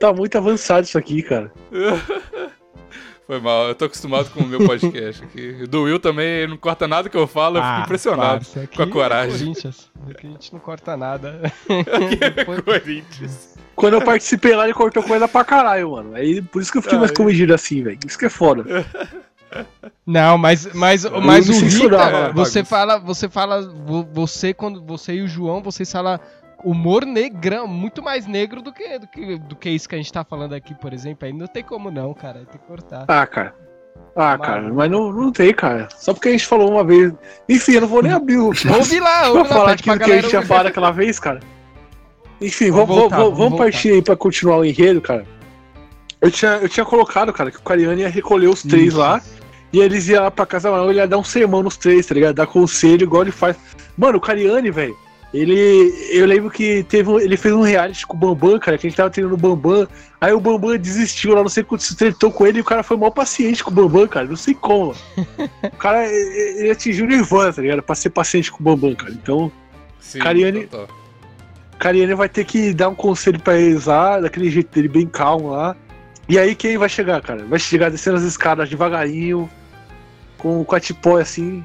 tá muito avançado isso aqui, cara. Foi mal, eu tô acostumado com o meu podcast aqui. Do Will também, ele não corta nada que eu falo, eu fico Ah, impressionado parça, aqui com a coragem. É Corinthians. Aqui a gente não corta nada. Corinthians. Quando eu participei lá, ele cortou coisa pra caralho, mano. Aí, por isso que eu fiquei mais Ai. comedido assim, velho. Isso que é foda. Não, mas, mas, mas o Rita, você fala, você fala, vo- você quando você e o João, vocês falam humor negrão, muito mais negro do que, do que do que isso que a gente tá falando aqui, por exemplo. Aí não tem como não, cara, tem que cortar. Ah, cara. Ah, Mano. cara, mas não, não tem, cara. Só porque a gente falou uma vez. Enfim, eu não vou nem abrir o. Ouve lá, pra ouve lá, falar aquilo que a gente tinha falado aquela vez, cara. Enfim, Vamos voltar, vamos, vamos partir aí pra continuar o enredo, cara. Eu tinha, eu tinha colocado, cara, que o Cariani ia recolher os três Isso. lá. E eles iam lá pra casa, mano, ele ia dar um sermão nos três, tá ligado? Dar conselho, igual ele faz. Mano, o Cariani, velho, ele. Eu lembro que teve um- ele fez um reality com o Bambam, cara, que a gente tava treinando o Bambam. Aí o Bambam desistiu lá, não sei quanto se tretou com ele, e o cara foi mal paciente com o Bambam, cara. Não sei como. o cara, ele atingiu Nirvana, tá ligado? Pra ser paciente com o Bambam, cara. Então. Sim, Cariani-. Cariani vai ter que dar um conselho pra eles lá, daquele jeito dele bem calmo lá. E aí quem vai chegar, cara? Vai chegar descendo as escadas devagarinho, com, com a tipóia assim,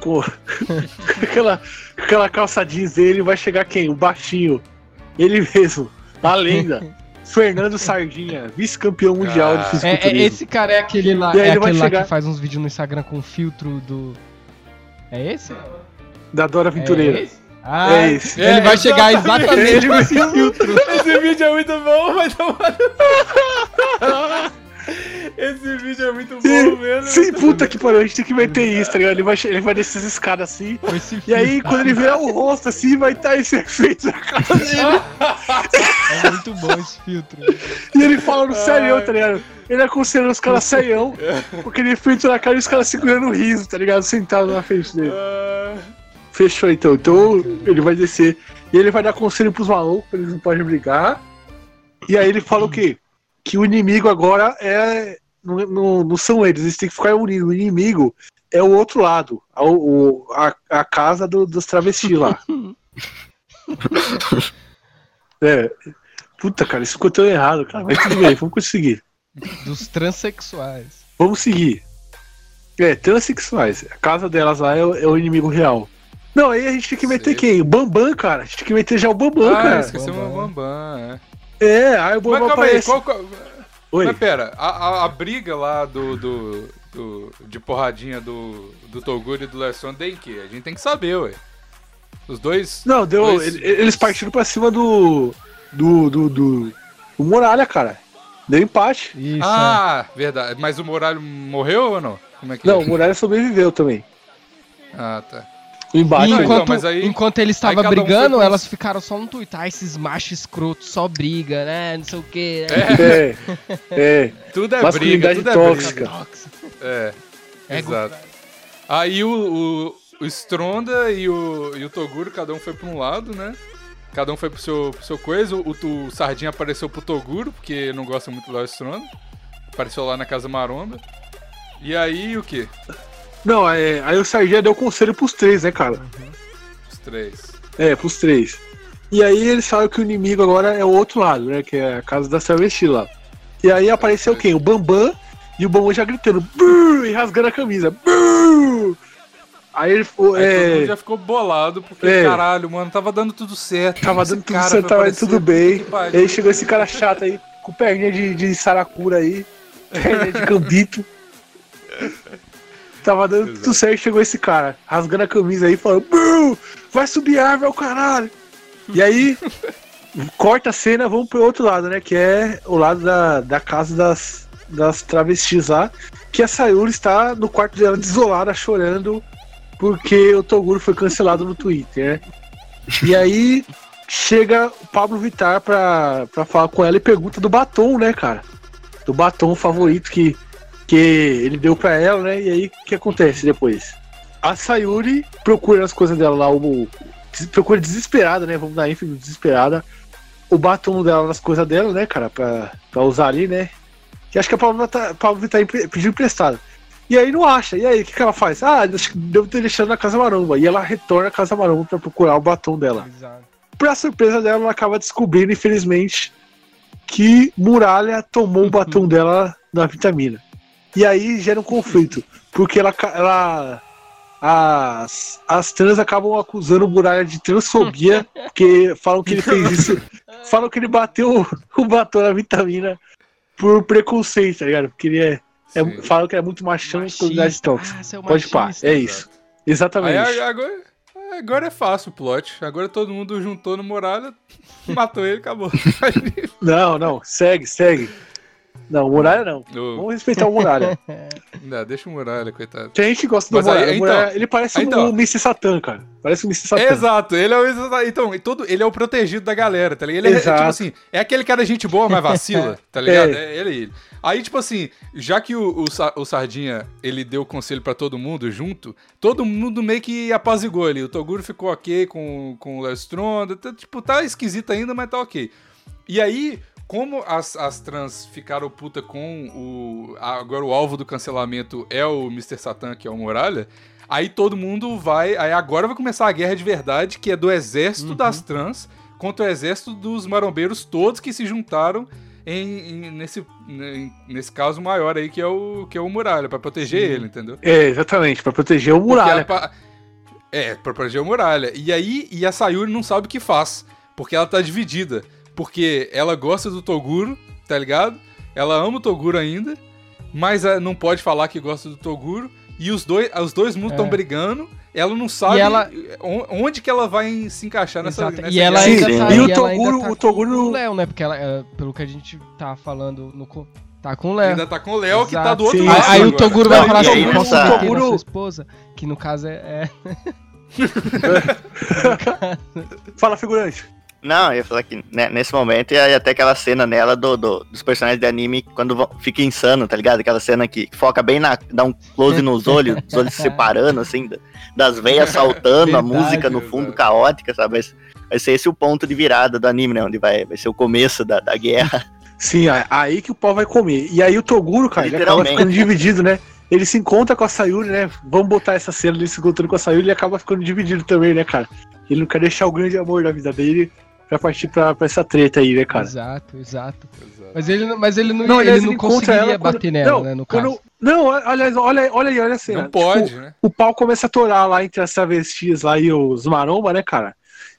com, com aquela, com aquela calça jeans dele, vai chegar quem? O baixinho. Ele mesmo, a lenda. Fernando Sardinha, vice-campeão mundial de Ah. É, fisiculturismo. é, esse cara é aquele lá, é ele vai aquele lá chegar- que faz uns vídeos no Instagram com filtro do É esse? Da Dora Aventureira. É esse? Ah, É esse. ele É, vai chegar exatamente. Ele com esse filtro. Esse vídeo é muito bom, vai tomar. Esse vídeo é muito bom mesmo. Sim, puta que pariu, a gente tem que meter isso, tá ligado? Ele vai, ele vai descer as escadas assim, esse E aí, quando ele virar o rosto assim, vai estar esse efeito na cara dele. É muito bom esse filtro. E ele falando serião, tá ligado? Ele aconselhando os caras serião, com aquele efeito na cara e os caras segurando o riso, tá ligado? Sentado na frente dele. Ah, Fechou então. Então ele vai descer. E ele vai dar conselho pros malucos, eles não podem brigar. E aí ele fala o quê? Que o inimigo agora é. Não, não, não são eles, eles têm que ficar unidos. O inimigo é o outro lado, a, o- a, a casa do- dos travestis lá. É. Puta, cara, isso ficou tão errado, cara. Mas tudo bem, vamos conseguir. Dos transexuais. Vamos seguir. É, transexuais. A casa delas lá é, o- é o inimigo real. Não, aí a gente tem que meter Sei. quem? O Bambam, cara. A gente tem que meter já o Bambam, ah, cara. esquecemos o Bambam. Bambam, é. É, aí o Mas Bambam calma aí, aparece. qual, qual- Oi. Mas pera, a, a, a briga lá do, do, do- de porradinha do, do Toguro e do Lesson tem que? A gente tem que saber, ué. Os dois. Não, deu. dois- ele- Eles partiram pra cima do. Do. Do. do, do Muralha, cara. Deu empate. Isso. Ah, verdade. Mas o Muralho morreu ou não? Como é que Não, é? o Muralha sobreviveu também. Ah, tá. O embate. E Não, então, enquanto, mas aí- enquanto ele estava um brigando, um- elas ficaram só no Twitter. Ah, esses machos escrotos só briga, né? Não sei o que. É. É. Tudo é briga, tudo é tóxica. briga. É, Ego- exato. Aí o, o, o Stronda e o, e o Toguro, cada um foi pra um lado, né? Cada um foi pro seu, pro seu coisa. O, o Sardinha apareceu pro Toguro, porque não gosta muito do Stronda. Apareceu lá na Casa Maromba. E aí o que? Não, é, aí o Sardinha deu conselho pros três, né, cara? Os três. É, pros três. E aí eles falam que o inimigo agora é o outro lado, né? Que é a casa da travesti lá. E aí apareceu quem? O Bambam e o Bambam já gritando "Brrr", e rasgando a camisa. "Brrr". Aí ele todo É, já ficou bolado, porque É. caralho, mano, tava dando tudo certo. tava dando tudo certo, tava tudo bem. Aí chegou esse cara chato aí, com perninha de, de saracura aí, perninha de cambito. Tava dando tudo Exato. certo, chegou esse cara, rasgando a camisa aí, falando, "Bru, vai subir árvore ao caralho. E aí, corta a cena, vamos pro outro lado, né? Que é o lado da, da casa das, das travestis lá, que a Sayuri está no quarto dela desolada, chorando, porque o Toguro foi cancelado no Twitter, né? E aí chega o Pablo Vittar pra, pra falar com ela e pergunta do batom, né, cara? Do batom favorito que, que ele deu pra ela, né? E aí o que acontece depois? A Sayuri procura as coisas dela lá, o, procura desesperada, né? Vamos dar ênfase desesperada. O batom dela nas coisas dela, né, cara? Pra, pra usar ali, né? Que acho que a Vittar, Pablo Vittar empre- pediu emprestado. E aí não acha. E aí, o que, que ela faz? Ah, acho que devo ter deixado na Casa Maromba. E ela retorna à Casa Maromba pra procurar o batom dela. Exato. Pra surpresa dela, ela acaba descobrindo, infelizmente, que Muralha tomou o batom dela na vitamina. E aí gera um conflito, porque ela, ela as, as trans acabam acusando o Muralha de transfobia, porque falam que ele fez isso, falam que ele bateu o batom na vitamina por preconceito, tá ligado? Porque ele é, é falam que é muito machão e comunidade tóxica. Ah, é Pode pá, é isso. Exatamente. Aí agora, agora é fácil o plot. Agora todo mundo juntou no Muralha, matou ele, acabou. Não, não, segue, segue. Não, Muralha não. O- Vamos respeitar o Muralha. Não, deixa o Muralha, coitado. Tem gente que gosta do Mas aí, Muralha. O então, Muralha, ele parece então. um Mr. Satan, cara. Parece um Mr. Satan. Exato, ele é o então, e todo, ele é o protegido da galera, tá ligado? Ele é, Exato. tipo assim, é aquele cara gente boa, mas vacila, tá ligado? É, ele, ele. Aí, tipo assim, já que o, o, o Sardinha, ele deu conselho pra todo mundo junto, todo mundo meio que apazigou ali. O Toguro ficou ok com, com o Léo Stronda, tá, tipo, tá esquisito ainda, mas tá ok. E aí, como as, as trans ficaram puta com o... Agora o alvo do cancelamento é o Mr. Satan, que é o Muralha, aí todo mundo vai... Aí agora vai começar a guerra de verdade, que é do exército das trans contra o exército dos marombeiros todos que se juntaram em, em- nesse, em- nesse caso maior aí, que é o, que é o Muralha, pra proteger ele, entendeu? É, exatamente, pra proteger o Muralha. pa- É, pra proteger o Muralha. E aí, e a Sayuri não sabe o que faz, porque ela tá dividida. Porque ela gosta do Toguro, tá ligado? Ela ama o Toguro ainda, mas não pode falar que gosta do Toguro. E os dois, os dois mundos estão É. brigando. Ela não sabe ela- on- onde que ela vai se encaixar nessa, nessa E ela ainda tá, e o Toguro- tá o Toguro- com o Léo, né? Porque ela, é, pelo que a gente tá falando no tá com o Léo. Ainda tá com o Léo, que tá do outro Sim, lado. Aí, aí o agora. Toguro Não, vai falar assim, na Toguro- sua esposa, que no caso é... é- Fala, figurante. Não, eu ia falar que né, nesse momento ia até aquela cena nela do, do- dos personagens de anime quando vão- fica insano, tá ligado? Aquela cena que foca bem na. dá um close nos olhos, os olhos se separando, assim, da- das veias saltando, a Verdade, música no fundo exato. caótica, sabe? Vai, vai ser esse o ponto de virada do anime, né? Onde vai, vai ser o começo da, da guerra. Sim, aí- que o pau vai comer. E aí o Toguro, cara, ele acaba ficando dividido, né? ele se encontra com a Sayuri, né? Vamos botar essa cena dele se encontrando com a Sayuri e acaba ficando dividido também, né, cara? Ele não quer deixar o grande amor da vida dele pra partir pra, pra essa treta aí, né, cara? Exato, exato. Exato. Mas ele, não- mas ele não, Não, ele aliás, não ele conseguiria ela quando- bater nela, não, né, no quando- caso. Não, aliás, olha, olha aí, olha a cena. Não pode, Tipo, né? o pau começa a torar lá entre as travestis lá e os maromba, né, cara?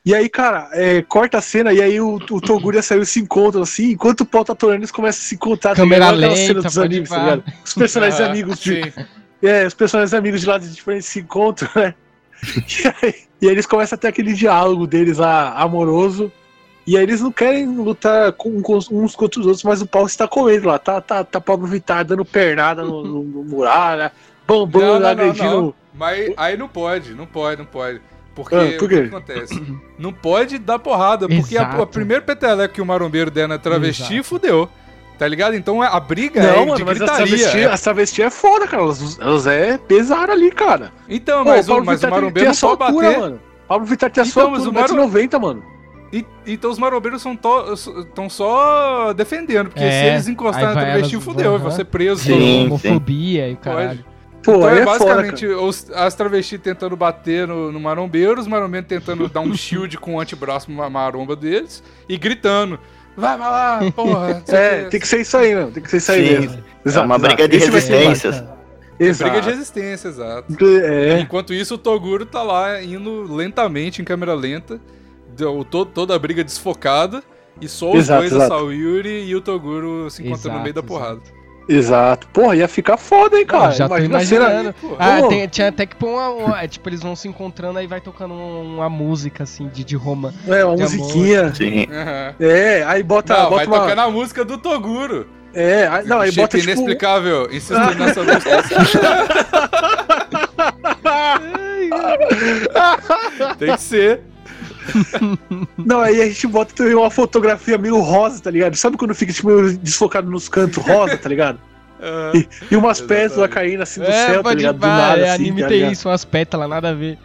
E aí, cara, é, corta a cena e aí o, o Toguro e a Sayuri se encontram assim, enquanto o pau tá torando, eles começam a se encontrar. tá Câmera lenta, cena dos animes, tá ligado? Os personagens Ah, amigos de, sim. É, os personagens amigos de lados diferentes se encontram, né? E aí, e aí eles começam a ter aquele diálogo deles lá, amoroso. E aí eles não querem lutar com, com uns contra os outros, mas o pau está comendo lá. Tá, tá, tá Pablo Vittar dando pernada no, no, no muralha, não, não, agredindo. não. Mas aí não pode, não pode, não pode. Porque Ah, por o que acontece? Não pode dar porrada, porque a, Exato. a primeiro peteleco que o marombeiro der na travesti, Exato. fudeu. Tá ligado? Então a briga Não, é mano, de mas as gritaria. travestis, as travestis é foda, cara. Elas, elas é pesada ali, cara. Então, Pô, mas, o, mas o Vittar tem- marombeiro tem não a sua pode altura, bater. mano. Pablo Vittar tem a Então, sua mas o altura, Maro- 1,90m, mano. E- então os marombeiros estão só defendendo, porque É, se eles encostarem vai travesti, elas- fudeu, aham. vão ser. Sim, todo mundo. sim. Homofobia e caralho. Pô, então é é basicamente os- as travestis tentando bater no, no marombeiro, os marombeiros tentando dar um shield com o antebraço maromba deles e gritando. Vai, vai lá, porra. É, tem que ser isso aí, mano. Tem que ser isso aí mesmo. É uma briga de Esse vai ser resistências. Exato. Briga de resistência, exato. É. Enquanto isso, o Toguro tá lá indo lentamente, em câmera lenta, deu to- toda a briga desfocada, e só os Exato, dois, exato. a Sayuri e o Toguro se encontrando no meio da Exato, porrada. Exato. Porra, ia ficar foda, hein, cara. Não, já tô Imagina a cena- imaginando. Ah, tem- tinha até que pôr uma, uma- é, Tipo, eles vão se encontrando aí vai tocando um- uma música assim de, de Roma. É, uma musiquinha. Sim. aham. É, aí bota, Não, vai bota uma. tocando a música do Toguro. É, aí, não, aí bota tipo. inexplicável, insistindo nessa música. Tem que ser. Não, aí a gente bota também uma fotografia meio rosa, tá ligado? Sabe quando fica tipo, meio desfocado nos cantos rosa, tá ligado? Ah, E, e umas pétalas caindo assim do é, céu, tá ligado? Do nada, é, assim, anime tá tem isso, umas pétalas, nada a ver.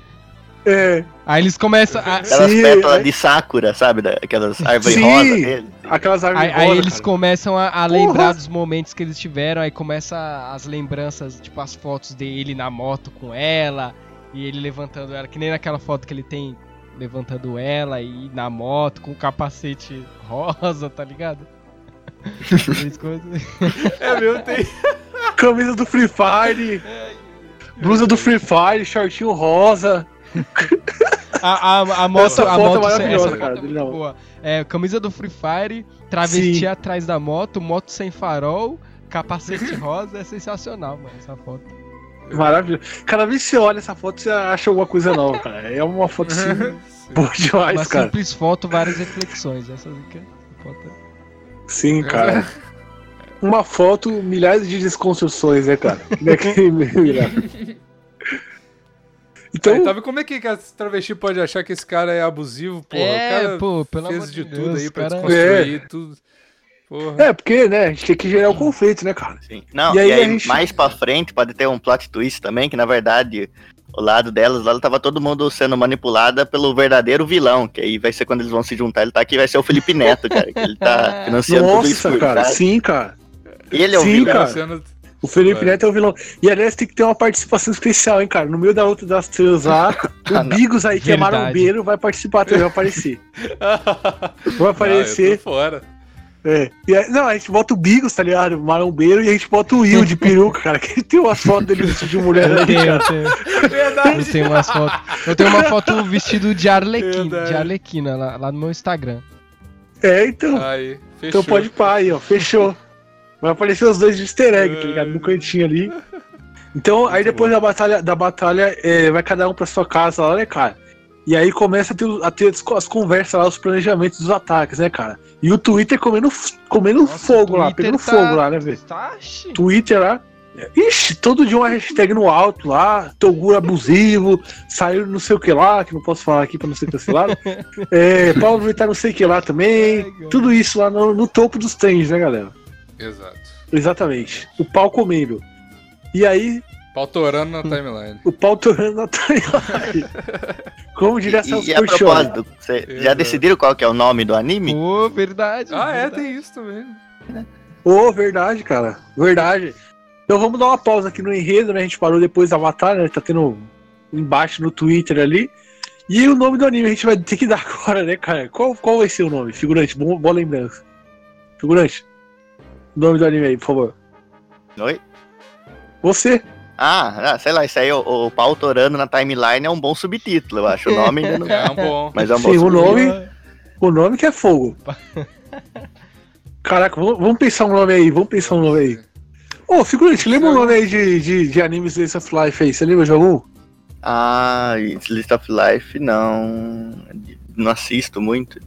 É, Aí eles começam. a- Aquelas Sim, pétalas é. de Sakura, sabe? Aquelas árvores Sim. rosa dele. aquelas árvores Aí, aí rosa, eles cara. começam a, a lembrar dos momentos que eles tiveram, aí começa as lembranças, tipo as fotos dele na moto com ela, e ele levantando ela, que nem naquela foto que ele tem levantando ela e na moto com o capacete rosa, tá ligado? É meu, tem. Camisa do Free Fire, blusa do Free Fire, shortinho rosa. A, a, a moto, Essa a foto é moto, maravilhosa, cara, é na- boa. É, camisa do Free Fire, travesti Sim. atrás da moto, moto sem farol, capacete rosa, é sensacional, mano, essa foto. Maravilhoso. Cada vez que você olha essa foto, você acha alguma coisa nova, cara. É uma foto assim, boa demais, Uma cara. simples foto, várias reflexões. Essa aqui é foto. Sim, cara. Uma foto, milhares de desconstruções, né, cara? Então, Então, tá vendo como é que que as travesti pode achar que esse cara é abusivo, porra? o é, cara pô, pelo fez amor de de tudo Deus, aí pra cara... desconstruir tudo. Porra. é, porque, né, a gente tem que gerar o conflito, né, cara? Sim. Não, E e aí aí, a gente- mais pra frente pode ter um plot twist também, que na verdade o lado delas, lá tava todo mundo sendo manipulada pelo verdadeiro vilão, que aí vai ser quando eles vão se juntar, ele tá aqui, vai ser o Felipe Neto, cara, que ele tá financiando tudo isso. Nossa, cara, trás. sim, cara. Ele é o Sim, vilão. cara. Sendo- O Felipe Vai. Neto é o vilão. E aliás, tem que ter uma participação especial, hein, cara? No meio da luta das três lá, o Ah, não. Bigos aí, que é Verdade. marombeiro, vai participar também, vai aparecer. Vai aparecer. eu tô fora. É. E aí- não, a gente bota o Bigos, tá ligado? Marombeiro, e a gente bota o Will de peruca, cara. Que tem umas fotos dele vestido de mulher Eu ali, tenho, eu tenho, eu Verdade. tenho umas fotos. Eu tenho uma foto vestido de Arlequina, Verdade. de Arlequina lá, lá no meu Instagram. É, então. Aí, fechou. Então pode pá aí, ó. Fechou. Vai aparecer os dois de easter egg, tá ligado? No cantinho ali. Então, aí depois da batalha, da batalha é, vai cada um pra sua casa lá, né, cara? E aí começa a ter, a ter as, as conversas lá, os planejamentos dos ataques, né, cara? E o Twitter comendo, comendo Nossa, fogo lá, pegando tá- fogo lá, né, velho? Tá. Twitter lá. Ixi, todo dia uma hashtag no alto lá, Toguro abusivo, saiu não sei o que lá, que não posso falar aqui pra não ser cancelado. é, Paulo Vittar não sei o que lá também. Ai. Tudo isso lá no, no topo dos trends, né, galera? Exato. Exatamente. O pau comendo. E aí, Pau torando na timeline. o pau torando na timeline. Como diria E, Celso e a propósito, cê já decidiram qual que é o nome do anime? Pô, verdade. Ah, é, verdade. tem isso também. Ô, verdade, cara. Verdade. Então vamos dar uma pausa aqui no enredo, né? A gente parou depois da Avatar, né? Tá tendo um embate no Twitter ali. E o nome do anime a gente vai ter que dar agora, né, cara? Qual, qual vai ser o nome? Figurante, bom, boa lembrança. Figurante. O nome do anime aí, por favor. Oi? Você. Ah, ah, sei lá, isso aí, o, o pau torando na timeline é um bom subtítulo, eu acho. O nome ainda não. É um bom. Mas é um bom Sim, o nome. O nome que é fogo. Caraca, vamos, pensar um nome aí, vamos pensar um nome aí. Ô, figurante, lembra o nome aí de, de, de animes Ace of Life aí? Você lembra de algum? Ah, It's List of Life, não. Não assisto muito. Eu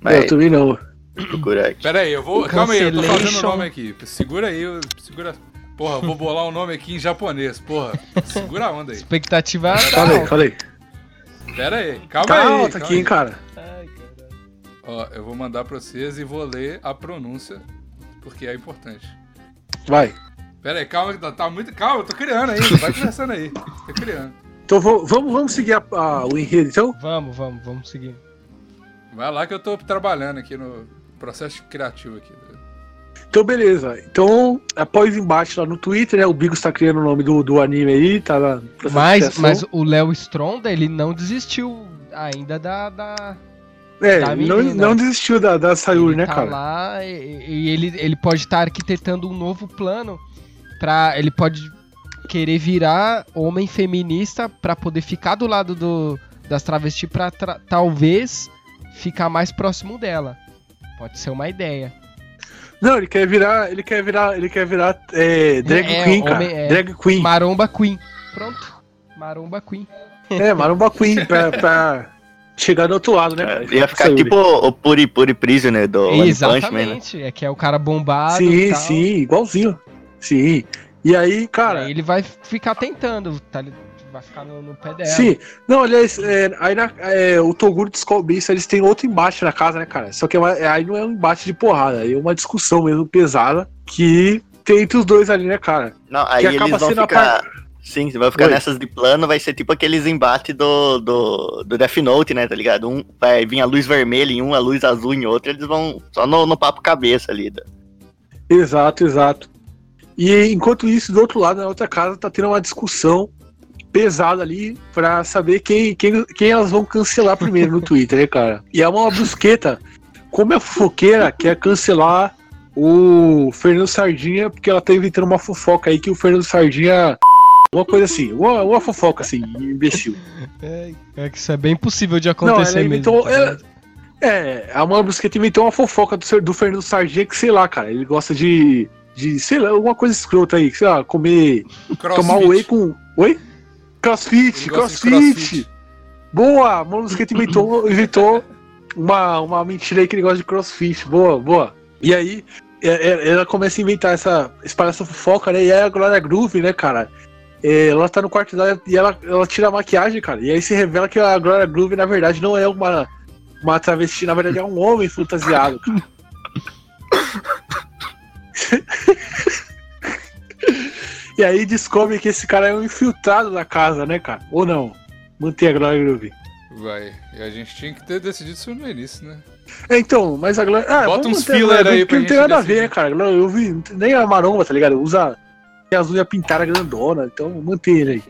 Mas também não. vou procurar aqui. Pera aí, eu vou. Calma aí, eu tô fazendo o nome aqui. Segura aí, eu- segura. Porra, vou bolar um nome aqui em japonês, porra. Segura a onda aí. Expectativa tá Falei, falei. Pera aí, calma Tá aí. alta calma aqui, hein, aí. cara. Ai, caralho. Ó, eu vou mandar pra vocês e vou ler a pronúncia, porque é importante. Vai. Pera aí, calma, tá, tá muito. Calma, eu tô criando ainda. Vai conversando aí. Tô criando. Então vamos, vamos seguir a- a- o enredo, então? Vamos, vamos, vamos seguir. Vai lá que eu tô trabalhando aqui no processo criativo aqui. Então, beleza. Então, após embate lá no Twitter, né? O Bigos tá criando o nome do, do anime aí, tá lá. Mas, mas o Léo Stronda, ele não desistiu ainda da. da É, da não, menina. não desistiu da, da Sayuri, ele né, tá cara? lá e, e ele, ele pode estar arquitetando um novo plano para Ele pode querer virar homem feminista pra poder ficar do lado do, das travestis pra talvez ficar mais próximo dela. Pode ser uma ideia. Não, ele quer virar. Ele quer virar. Ele quer virar é, drag É, queen, cara. homem- é. Drag queen. Maromba Queen. Pronto. Maromba Queen. É, Maromba Queen, pra, pra chegar do outro lado, né? cara? É, Ia ficar Sayuri. tipo o Puri Puri Prisoner do One Punch Man, né? Exatamente. É que é o cara bombado. e Sim, tal. sim, igualzinho. Sim. E aí, cara. Aí ele vai ficar tentando, tá? li- Vai ficar no, no pé dela. Sim, não, aliás, é, aí na- é, o Toguro descobre isso, eles têm outro embate na casa, né, cara? Só que é uma- é- aí não é um embate de porrada, aí é uma discussão mesmo pesada que tem entre os dois ali, né, cara? Não, aí que eles acaba vão ficar. Sim, vai ficar Oi. nessas de plano, vai ser tipo aqueles embates do, do, do Death Note, né, tá ligado? Um vai vir a luz vermelha em um, a luz azul em outro, eles vão só no, no papo cabeça ali. da- Exato, exato. E enquanto isso, do outro lado, na outra casa, tá tendo uma discussão pesada ali pra saber quem, quem, quem elas vão cancelar primeiro no Twitter, né, cara? E é uma brusqueta. Como a fofoqueira quer cancelar o Fernando Sardinha, porque ela tá inventando uma fofoca aí que o Fernando Sardinha. Uma coisa assim, uma, uma fofoca assim, imbecil. É, é que isso é bem possível de Não, acontecer ela mesmo. inventou. tá ela- ligado? é, a Amanda Brusqueta inventou uma fofoca do, do Fernando Sardinha que, sei lá, cara, ele gosta de. de sei lá, alguma coisa escrota aí, sei lá, comer. Tomar whey com. Oi? Crossfit, crossfit. crossfit. Boa! Brusqueta inventou, inventou uma, uma mentira aí que ele gosta de crossfit. Boa, boa. E aí, é- é- ela começa a inventar essa. espalhar essa fofoca, né? E aí a Glória Groove, né, cara? é, ela tá no quarto dela e ela, ela tira a maquiagem, cara. E aí se revela que a Glória Groove, na verdade, não é uma, uma travesti, na verdade é um homem fantasiado, cara. e aí descobre que esse cara é um infiltrado da casa, né, cara? Ou não? Mantém a Glória Groove. Vai. E a gente tinha que ter decidido isso no início, né? É, então, mas a Glória. Ah, Bota uns filler aí Groove, pra porque não tem nada a ver, decidir. cara? Glória- vi, nem a maromba, tá ligado? Usa. Tem as unhas pintadas grandona, então mantém ele aí.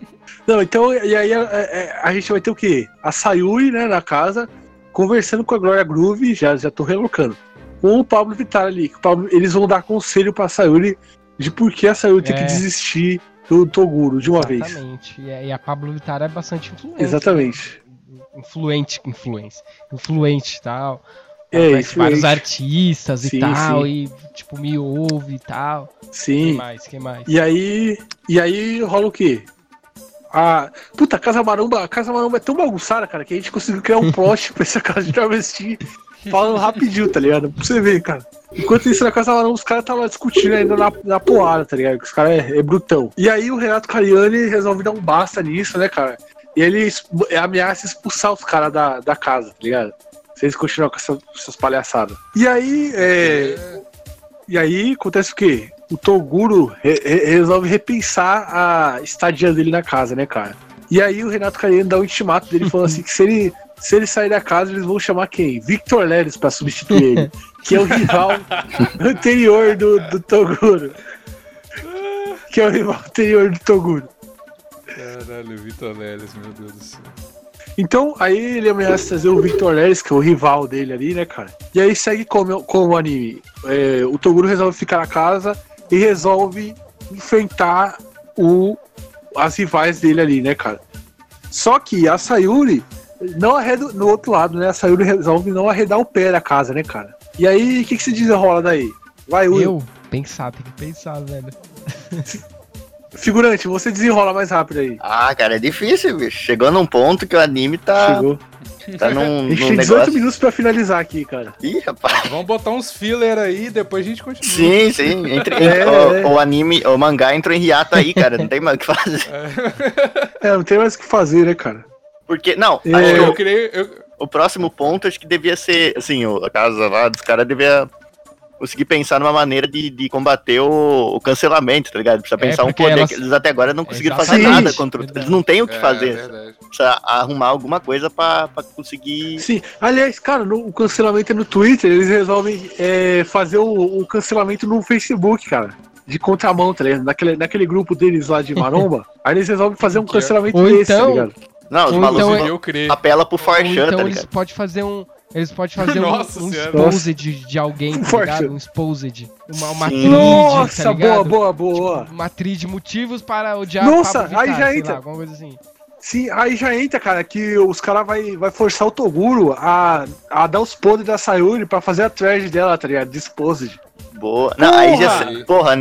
Não, então, e aí a, a- a gente vai ter o quê? A Sayuri, né, na casa, conversando com a Glória Groove, já, já tô relocando. Com o Pablo Vittar ali. Pablo- eles vão dar conselho pra Sayuri de por que a Sayuri tem É. que desistir do Toguro de uma vez. Exatamente. E a, Pablo Vittar é bastante influente. Exatamente. Influente, influência. Influente e tal. É, conhece vários influente. artistas Sim, e tal. sim. E, tipo, me ouve e tal. Que Sim. mais? Que mais? E aí, e aí rola o quê? A puta, a Casa Maromba, a Casa Maromba é tão bagunçada, cara, que a gente conseguiu criar um plot pra essa casa de travesti falando rapidinho, tá ligado? Pra você ver, cara. Enquanto isso, na Casa os caras estavam discutindo ainda na, na porrada, tá ligado? Que os caras é, é brutão. E aí o Renato Cariani resolve dar um basta nisso, né, cara? E ele es- ameaça expulsar os caras da, da casa, tá ligado? Se eles continuarem com essa- essas palhaçadas. E aí, é, e aí acontece o quê? O Toguro re- re- resolve repensar a estadia dele na casa, né, cara? E aí o Renato Cariani dá um ultimato dele falando assim que se ele, se ele sair da casa, eles vão chamar quem? Victor Leres pra substituir ele. Que é o rival anterior do, do Toguro. que é o rival anterior do Toguro. Caralho, Vitor Leles, meu Deus do céu. Então, aí ele ameaça trazer o Victor Leres, que é o rival dele ali, né, cara? E aí segue como, como o anime. É, o Toguro resolve ficar na casa e resolve enfrentar o, as rivais dele ali, né, cara? Só que a Sayuri não arreda no outro lado, né? A Sayuri resolve não arredar o pé da casa, né, cara? E aí, o que, que se desenrola daí? Vai, Will. Eu? Pensar, tem que pensar, velho. Figurante, você desenrola mais rápido aí. Ah, cara, é difícil, bicho. Chegou num ponto que o anime tá, Chegou. tá num, A gente num tem 18 negócio. minutos pra finalizar aqui, cara. Ih, rapaz. Vamos botar uns filler aí e depois a gente continua. Sim, sim. Entre, É, o, é. o anime, o mangá entrou em hiato aí, cara. Não tem mais o que fazer. É, não tem mais o que fazer, né, cara? Porque, não, É. acho que Eu. Eu... o próximo ponto acho que devia ser, assim, a casa lá dos caras devia conseguir pensar numa maneira de, de combater o, o cancelamento, tá ligado? Precisa É, pensar um porque poder elas- que eles até agora não conseguiram fazer nada contra o... Verdade. Eles não têm o que É, fazer. verdade. Precisa arrumar alguma coisa pra, pra conseguir... Sim. Aliás, cara, no, o cancelamento é no Twitter, eles resolvem é, fazer o, o cancelamento no Facebook, cara. De contramão, tá ligado? Naquele, naquele grupo deles lá de Maromba. aí eles resolvem fazer um é- cancelamento Ou desse, então- tá ligado? Não, os malucos então apela pro Forchan, então tá eles ligado? podem fazer um. Eles podem fazer um, Nossa um Senhora. exposed de, de alguém, tá ligado? Um exposed. Uma, uma Sim. trilha, Nossa, tá boa, boa, boa. Uma trilha de motivos para odiar Nossa, Pablo aí Vittar, já entra. Lá, alguma coisa assim. Sim, aí já entra, cara, que os caras vai, vai forçar o Toguro a, a dar os podres da Sayuri pra fazer a thread dela, tá ligado? Disposed. Boa. Não, aí já... Porra! Porra,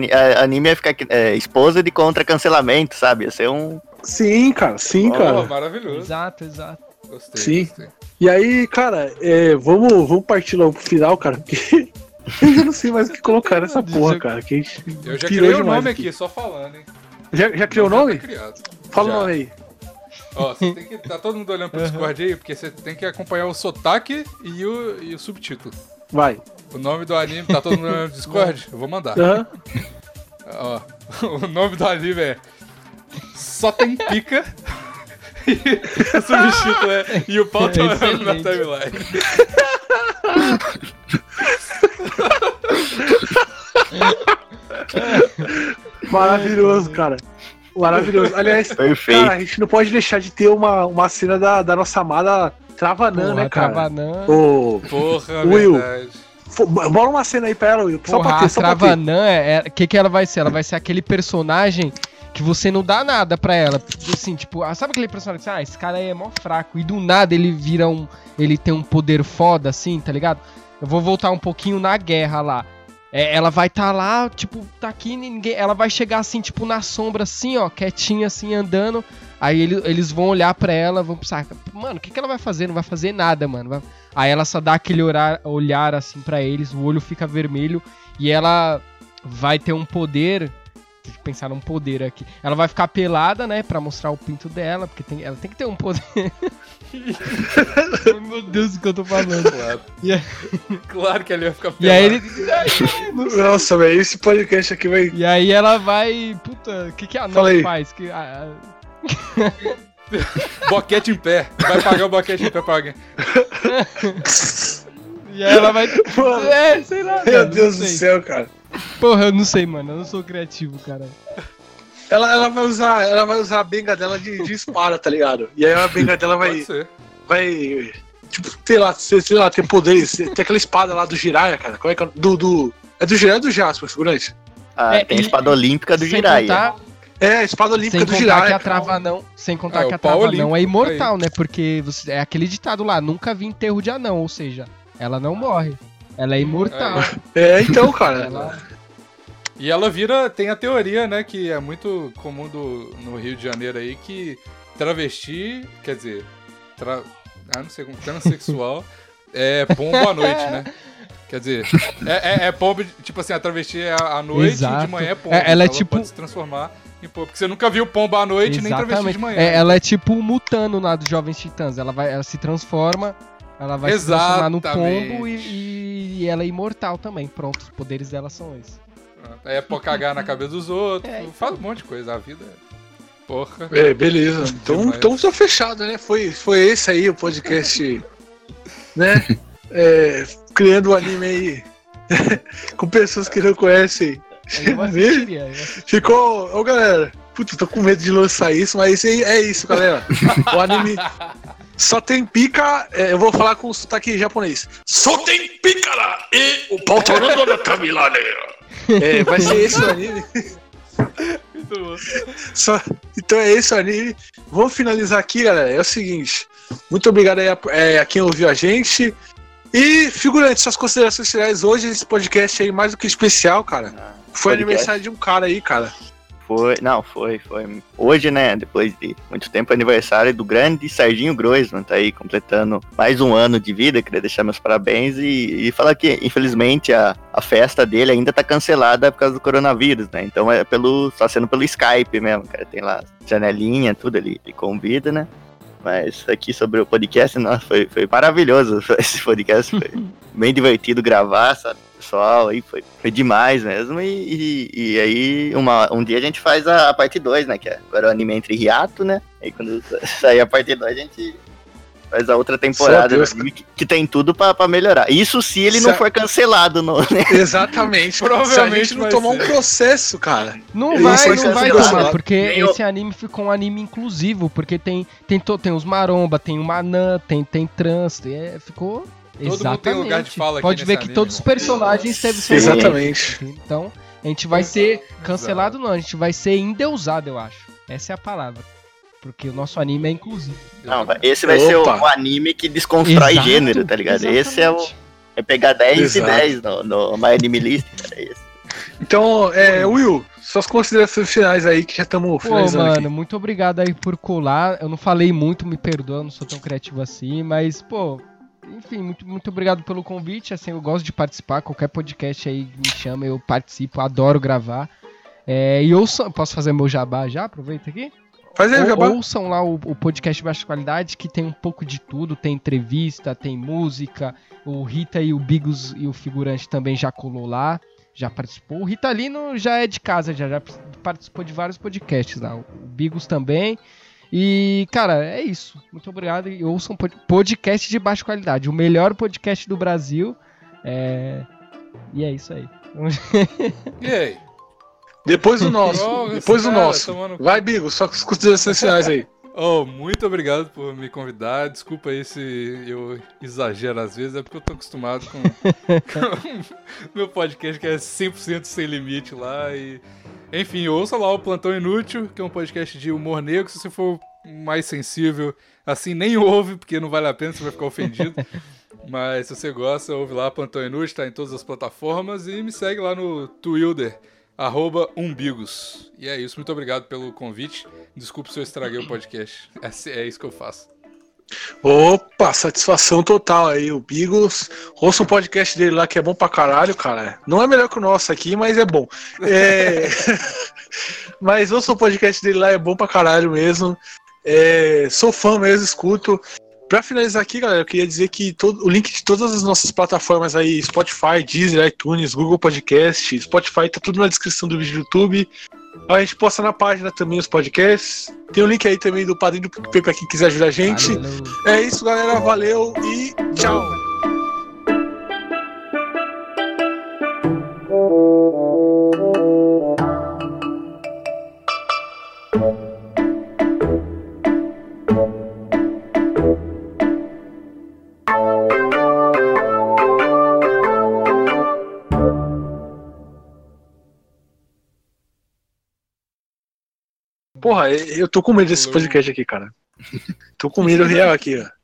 anime ia ficar é, esposa de contra cancelamento, sabe? Ia ser um... Sim, cara, sim, Oh, cara. maravilhoso. Exato, exato. Gostei. Sim. gostei. E aí, cara, é, vamos, vamos partir logo pro final, cara, porque eu não sei mais o que colocar nessa porra, cara. Que a gente Eu já criei o nome aqui, só falando, hein? Já, já criou o Já nome? tá. Fala Já. o nome aí. Ó, você tem que. Tá todo mundo olhando pro Discord aí, porque você tem que acompanhar o sotaque e o, e o subtítulo. Vai. O nome do anime, tá todo mundo olhando no Discord? Eu vou mandar. Aham. Ó, o nome do anime é Só Tem Pica. E o subtítulo é E o pau tá olhando na timeline. Maravilhoso, cara. Maravilhoso. Aliás, Perfeito. cara, a gente não pode deixar de ter uma, uma cena da, da nossa amada Travanã, Porra, né, cara? Travanã. Ô, Porra, Will. verdade. bola uma cena aí pra ela, Will. Só Porra, pra ter, a só ter. Travanã, é, o que, que ela vai ser? Ela vai ser aquele personagem que você não dá nada pra ela. Assim, tipo, ah, sabe aquele personagem que ah, esse cara aí é mó fraco. E do nada ele vira um. Ele tem um poder foda, assim, tá ligado? Eu vou voltar um pouquinho na guerra lá. É, ela vai estar tá lá, tipo, tá aqui, ninguém. Ela vai chegar assim, tipo, na sombra, assim, ó, quietinha, assim, andando. Aí ele- eles vão olhar pra ela, vão pensar, mano, o que, que ela vai fazer? Não vai fazer nada, mano. Vai- Aí ela só dá aquele olhar, olhar assim pra eles, o olho fica vermelho e ela vai ter um poder. Pensar num poder aqui. Ela vai ficar pelada, né, Pra mostrar o pinto dela, porque tem, ela tem que ter um poder. Meu Deus, o que eu tô falando. Claro. Aí- Claro que ele ia ficar E aí ele. Nossa, velho, esse podcast aqui vai. E aí ela vai. Puta, o que, que a Ana Fala aí. faz? Que, a- Boquete em pé. Vai pagar o boquete em pé pra alguém. e aí ela vai. Mano, É, sei lá. meu não Deus do céu, cara. Porra, eu não sei, mano. Eu não sou criativo, cara. Ela, ela vai usar, ela vai usar a benga dela de, de espada, tá ligado? E aí a benga dela vai, Pode ser. vai, tipo, sei lá, sei, sei lá, tem poderes. Tem aquela espada lá do Jiraiya, cara. Como é que é? Do, do, é do Jiraiya ou do Jasper, segurante? Ah, É, tem a e- espada olímpica do Jiraiya. contar, É, a espada olímpica do contar que Jiraiya. a trava não, sem contar É, que a trava olímpico, não é imortal, né? Porque você, é aquele ditado lá, nunca vi enterro de anão, ou seja, ela não morre. Ela é imortal. É, então, cara. Ela- E ela vira, tem a teoria, né, que é muito comum do, no Rio de Janeiro aí, que travesti, quer dizer, tra, ah, não sei como, transexual, é pombo à noite, né? Quer dizer, é, é, é pombo, tipo assim, a travesti é à noite e Exato. de manhã é pombo. É, ela é então tipo- pode se transformar em pombo. Porque você nunca viu pombo à noite nem travesti de manhã. É, ela é tipo o Mutano lá dos Jovens Titãs. Ela, vai, ela se transforma, ela vai se transformar no Exatamente. pombo e, e ela é imortal também. Pronto, os poderes dela são esses. Aí é pra cagar na cabeça dos outros, É, então. faz um monte de coisa, a vida é... Porra. É, beleza. Então, então tá fechado, né? Foi, foi esse aí o podcast, né? É, criando o anime aí com pessoas que não conhecem assistiria. Ficou. Ô galera, putz, tô com medo de lançar isso, mas aí é isso, galera. O anime só tem pica. é, eu vou falar com o sotaque japonês. Só tem pícara e o pautorando da Kamilane. É, vai ser esse o anime. Muito bom. Só- então é esse o anime. Vamos finalizar aqui, galera. É o seguinte. Muito obrigado aí a, é, a quem ouviu a gente. E, figurante, suas considerações finais hoje, esse podcast aí mais do que especial, cara. Foi Podcast. aniversário de um cara aí, cara. Foi, não, foi, foi. Hoje, né, depois de muito tempo, aniversário do grande Serginho Groisman, tá aí completando mais um ano de vida, queria deixar meus parabéns e, e falar que, infelizmente, a, a festa dele ainda tá cancelada por causa do coronavírus, né, então é pelo, só sendo pelo Skype mesmo, cara, tem lá janelinha, tudo ali, ele convida, né, mas aqui sobre o podcast, nossa, foi, foi maravilhoso esse podcast, foi bem divertido gravar, sabe? Pessoal, aí foi, foi demais mesmo. E, e, e aí, uma, um dia a gente faz a, a parte 2, né? Que é agora o anime entre hiato, né? Aí quando sair a parte 2, a gente faz a outra temporada Deus, anime que, que tem tudo pra, pra melhorar. Isso se ele não Sa- for cancelado no. Né? Exatamente. Se a Provavelmente não tomar ser. um processo, cara. Não Ele vai, foi não vai tomar, porque eu- esse anime ficou um anime inclusivo, porque tem tem, to, tem os maromba, tem o manã, tem tem trans, tem- é, ficou mundo exatamente. tem lugar de fala aqui Pode ver que anime, todos os personagens teve seu Exatamente. momento, Então, a gente vai ser cancelado não, a gente vai ser endeusado, eu acho. Essa é a palavra. Porque o nosso anime é inclusivo. Não, esse vai ser o, Opa. o anime que desconstrói Exato, gênero, tá ligado? Esse é o. exatamente. É pegar 10 Exato. e 10 no, no My Anime List, cara. é Esse. Então, é, Will, suas considerações finais aí, que já estamos Pô, finalizando mano, aqui. muito obrigado aí por colar. Eu não falei muito, me perdoa, não sou tão criativo assim, mas, pô, enfim, muito, muito obrigado pelo convite. Assim, eu gosto de participar, qualquer podcast aí me chama, eu participo, adoro gravar. É, e ouçam, posso fazer meu jabá já? Aproveita aqui. Faz aí, Ou- Jabá. ouçam lá o, o podcast de baixa qualidade, que tem um pouco de tudo, tem entrevista, tem música. O Rita e o Bigos e o figurante também já colou lá, já participou. O Ritalino já é de casa, já, já participou de vários podcasts lá. O Bigos também. E, cara, é isso. Muito obrigado. E ouçam pod- podcast de baixa qualidade. O melhor podcast do Brasil. É... E é isso aí. E aí? Depois do nosso. Droga, depois do cara, nosso. tomando. Vai, Bigo, suas considerações finais aí. Oh, muito obrigado por me convidar. Desculpa aí se eu exagero às vezes, é porque eu tô acostumado com, com meu podcast que é 100% sem limite lá. E, enfim, ouça lá o Plantão Inútil, que é um podcast de humor negro. Se você for mais sensível, assim, nem ouve, porque não vale a pena, você vai ficar ofendido. Mas se você gosta, ouve lá, Plantão Inútil, tá em todas as plataformas. E me segue lá no Twitter, arroba umbigos. E é isso, muito obrigado pelo convite. Desculpe se eu estraguei o podcast. É, é isso que eu faço. Opa, satisfação total aí, o Bigos. Ouça um podcast dele lá que é bom pra caralho, cara. Não é melhor que o nosso aqui, mas é bom. É... mas ouça o podcast dele lá, é bom pra caralho mesmo. É... Sou fã mesmo, escuto. Pra finalizar aqui, galera, eu queria dizer que todo... o link de todas as nossas plataformas aí, Spotify, Deezer, iTunes, Google Podcast, Spotify, tá tudo na descrição do vídeo do YouTube. A gente posta na página também os podcasts. Tem o link aí também do Padrinho do PicPay pra quem quiser ajudar a gente. Valeu. É isso, galera. Valeu e tchau. Porra, eu tô com medo desse podcast aqui, cara. Tô com medo real aqui, ó.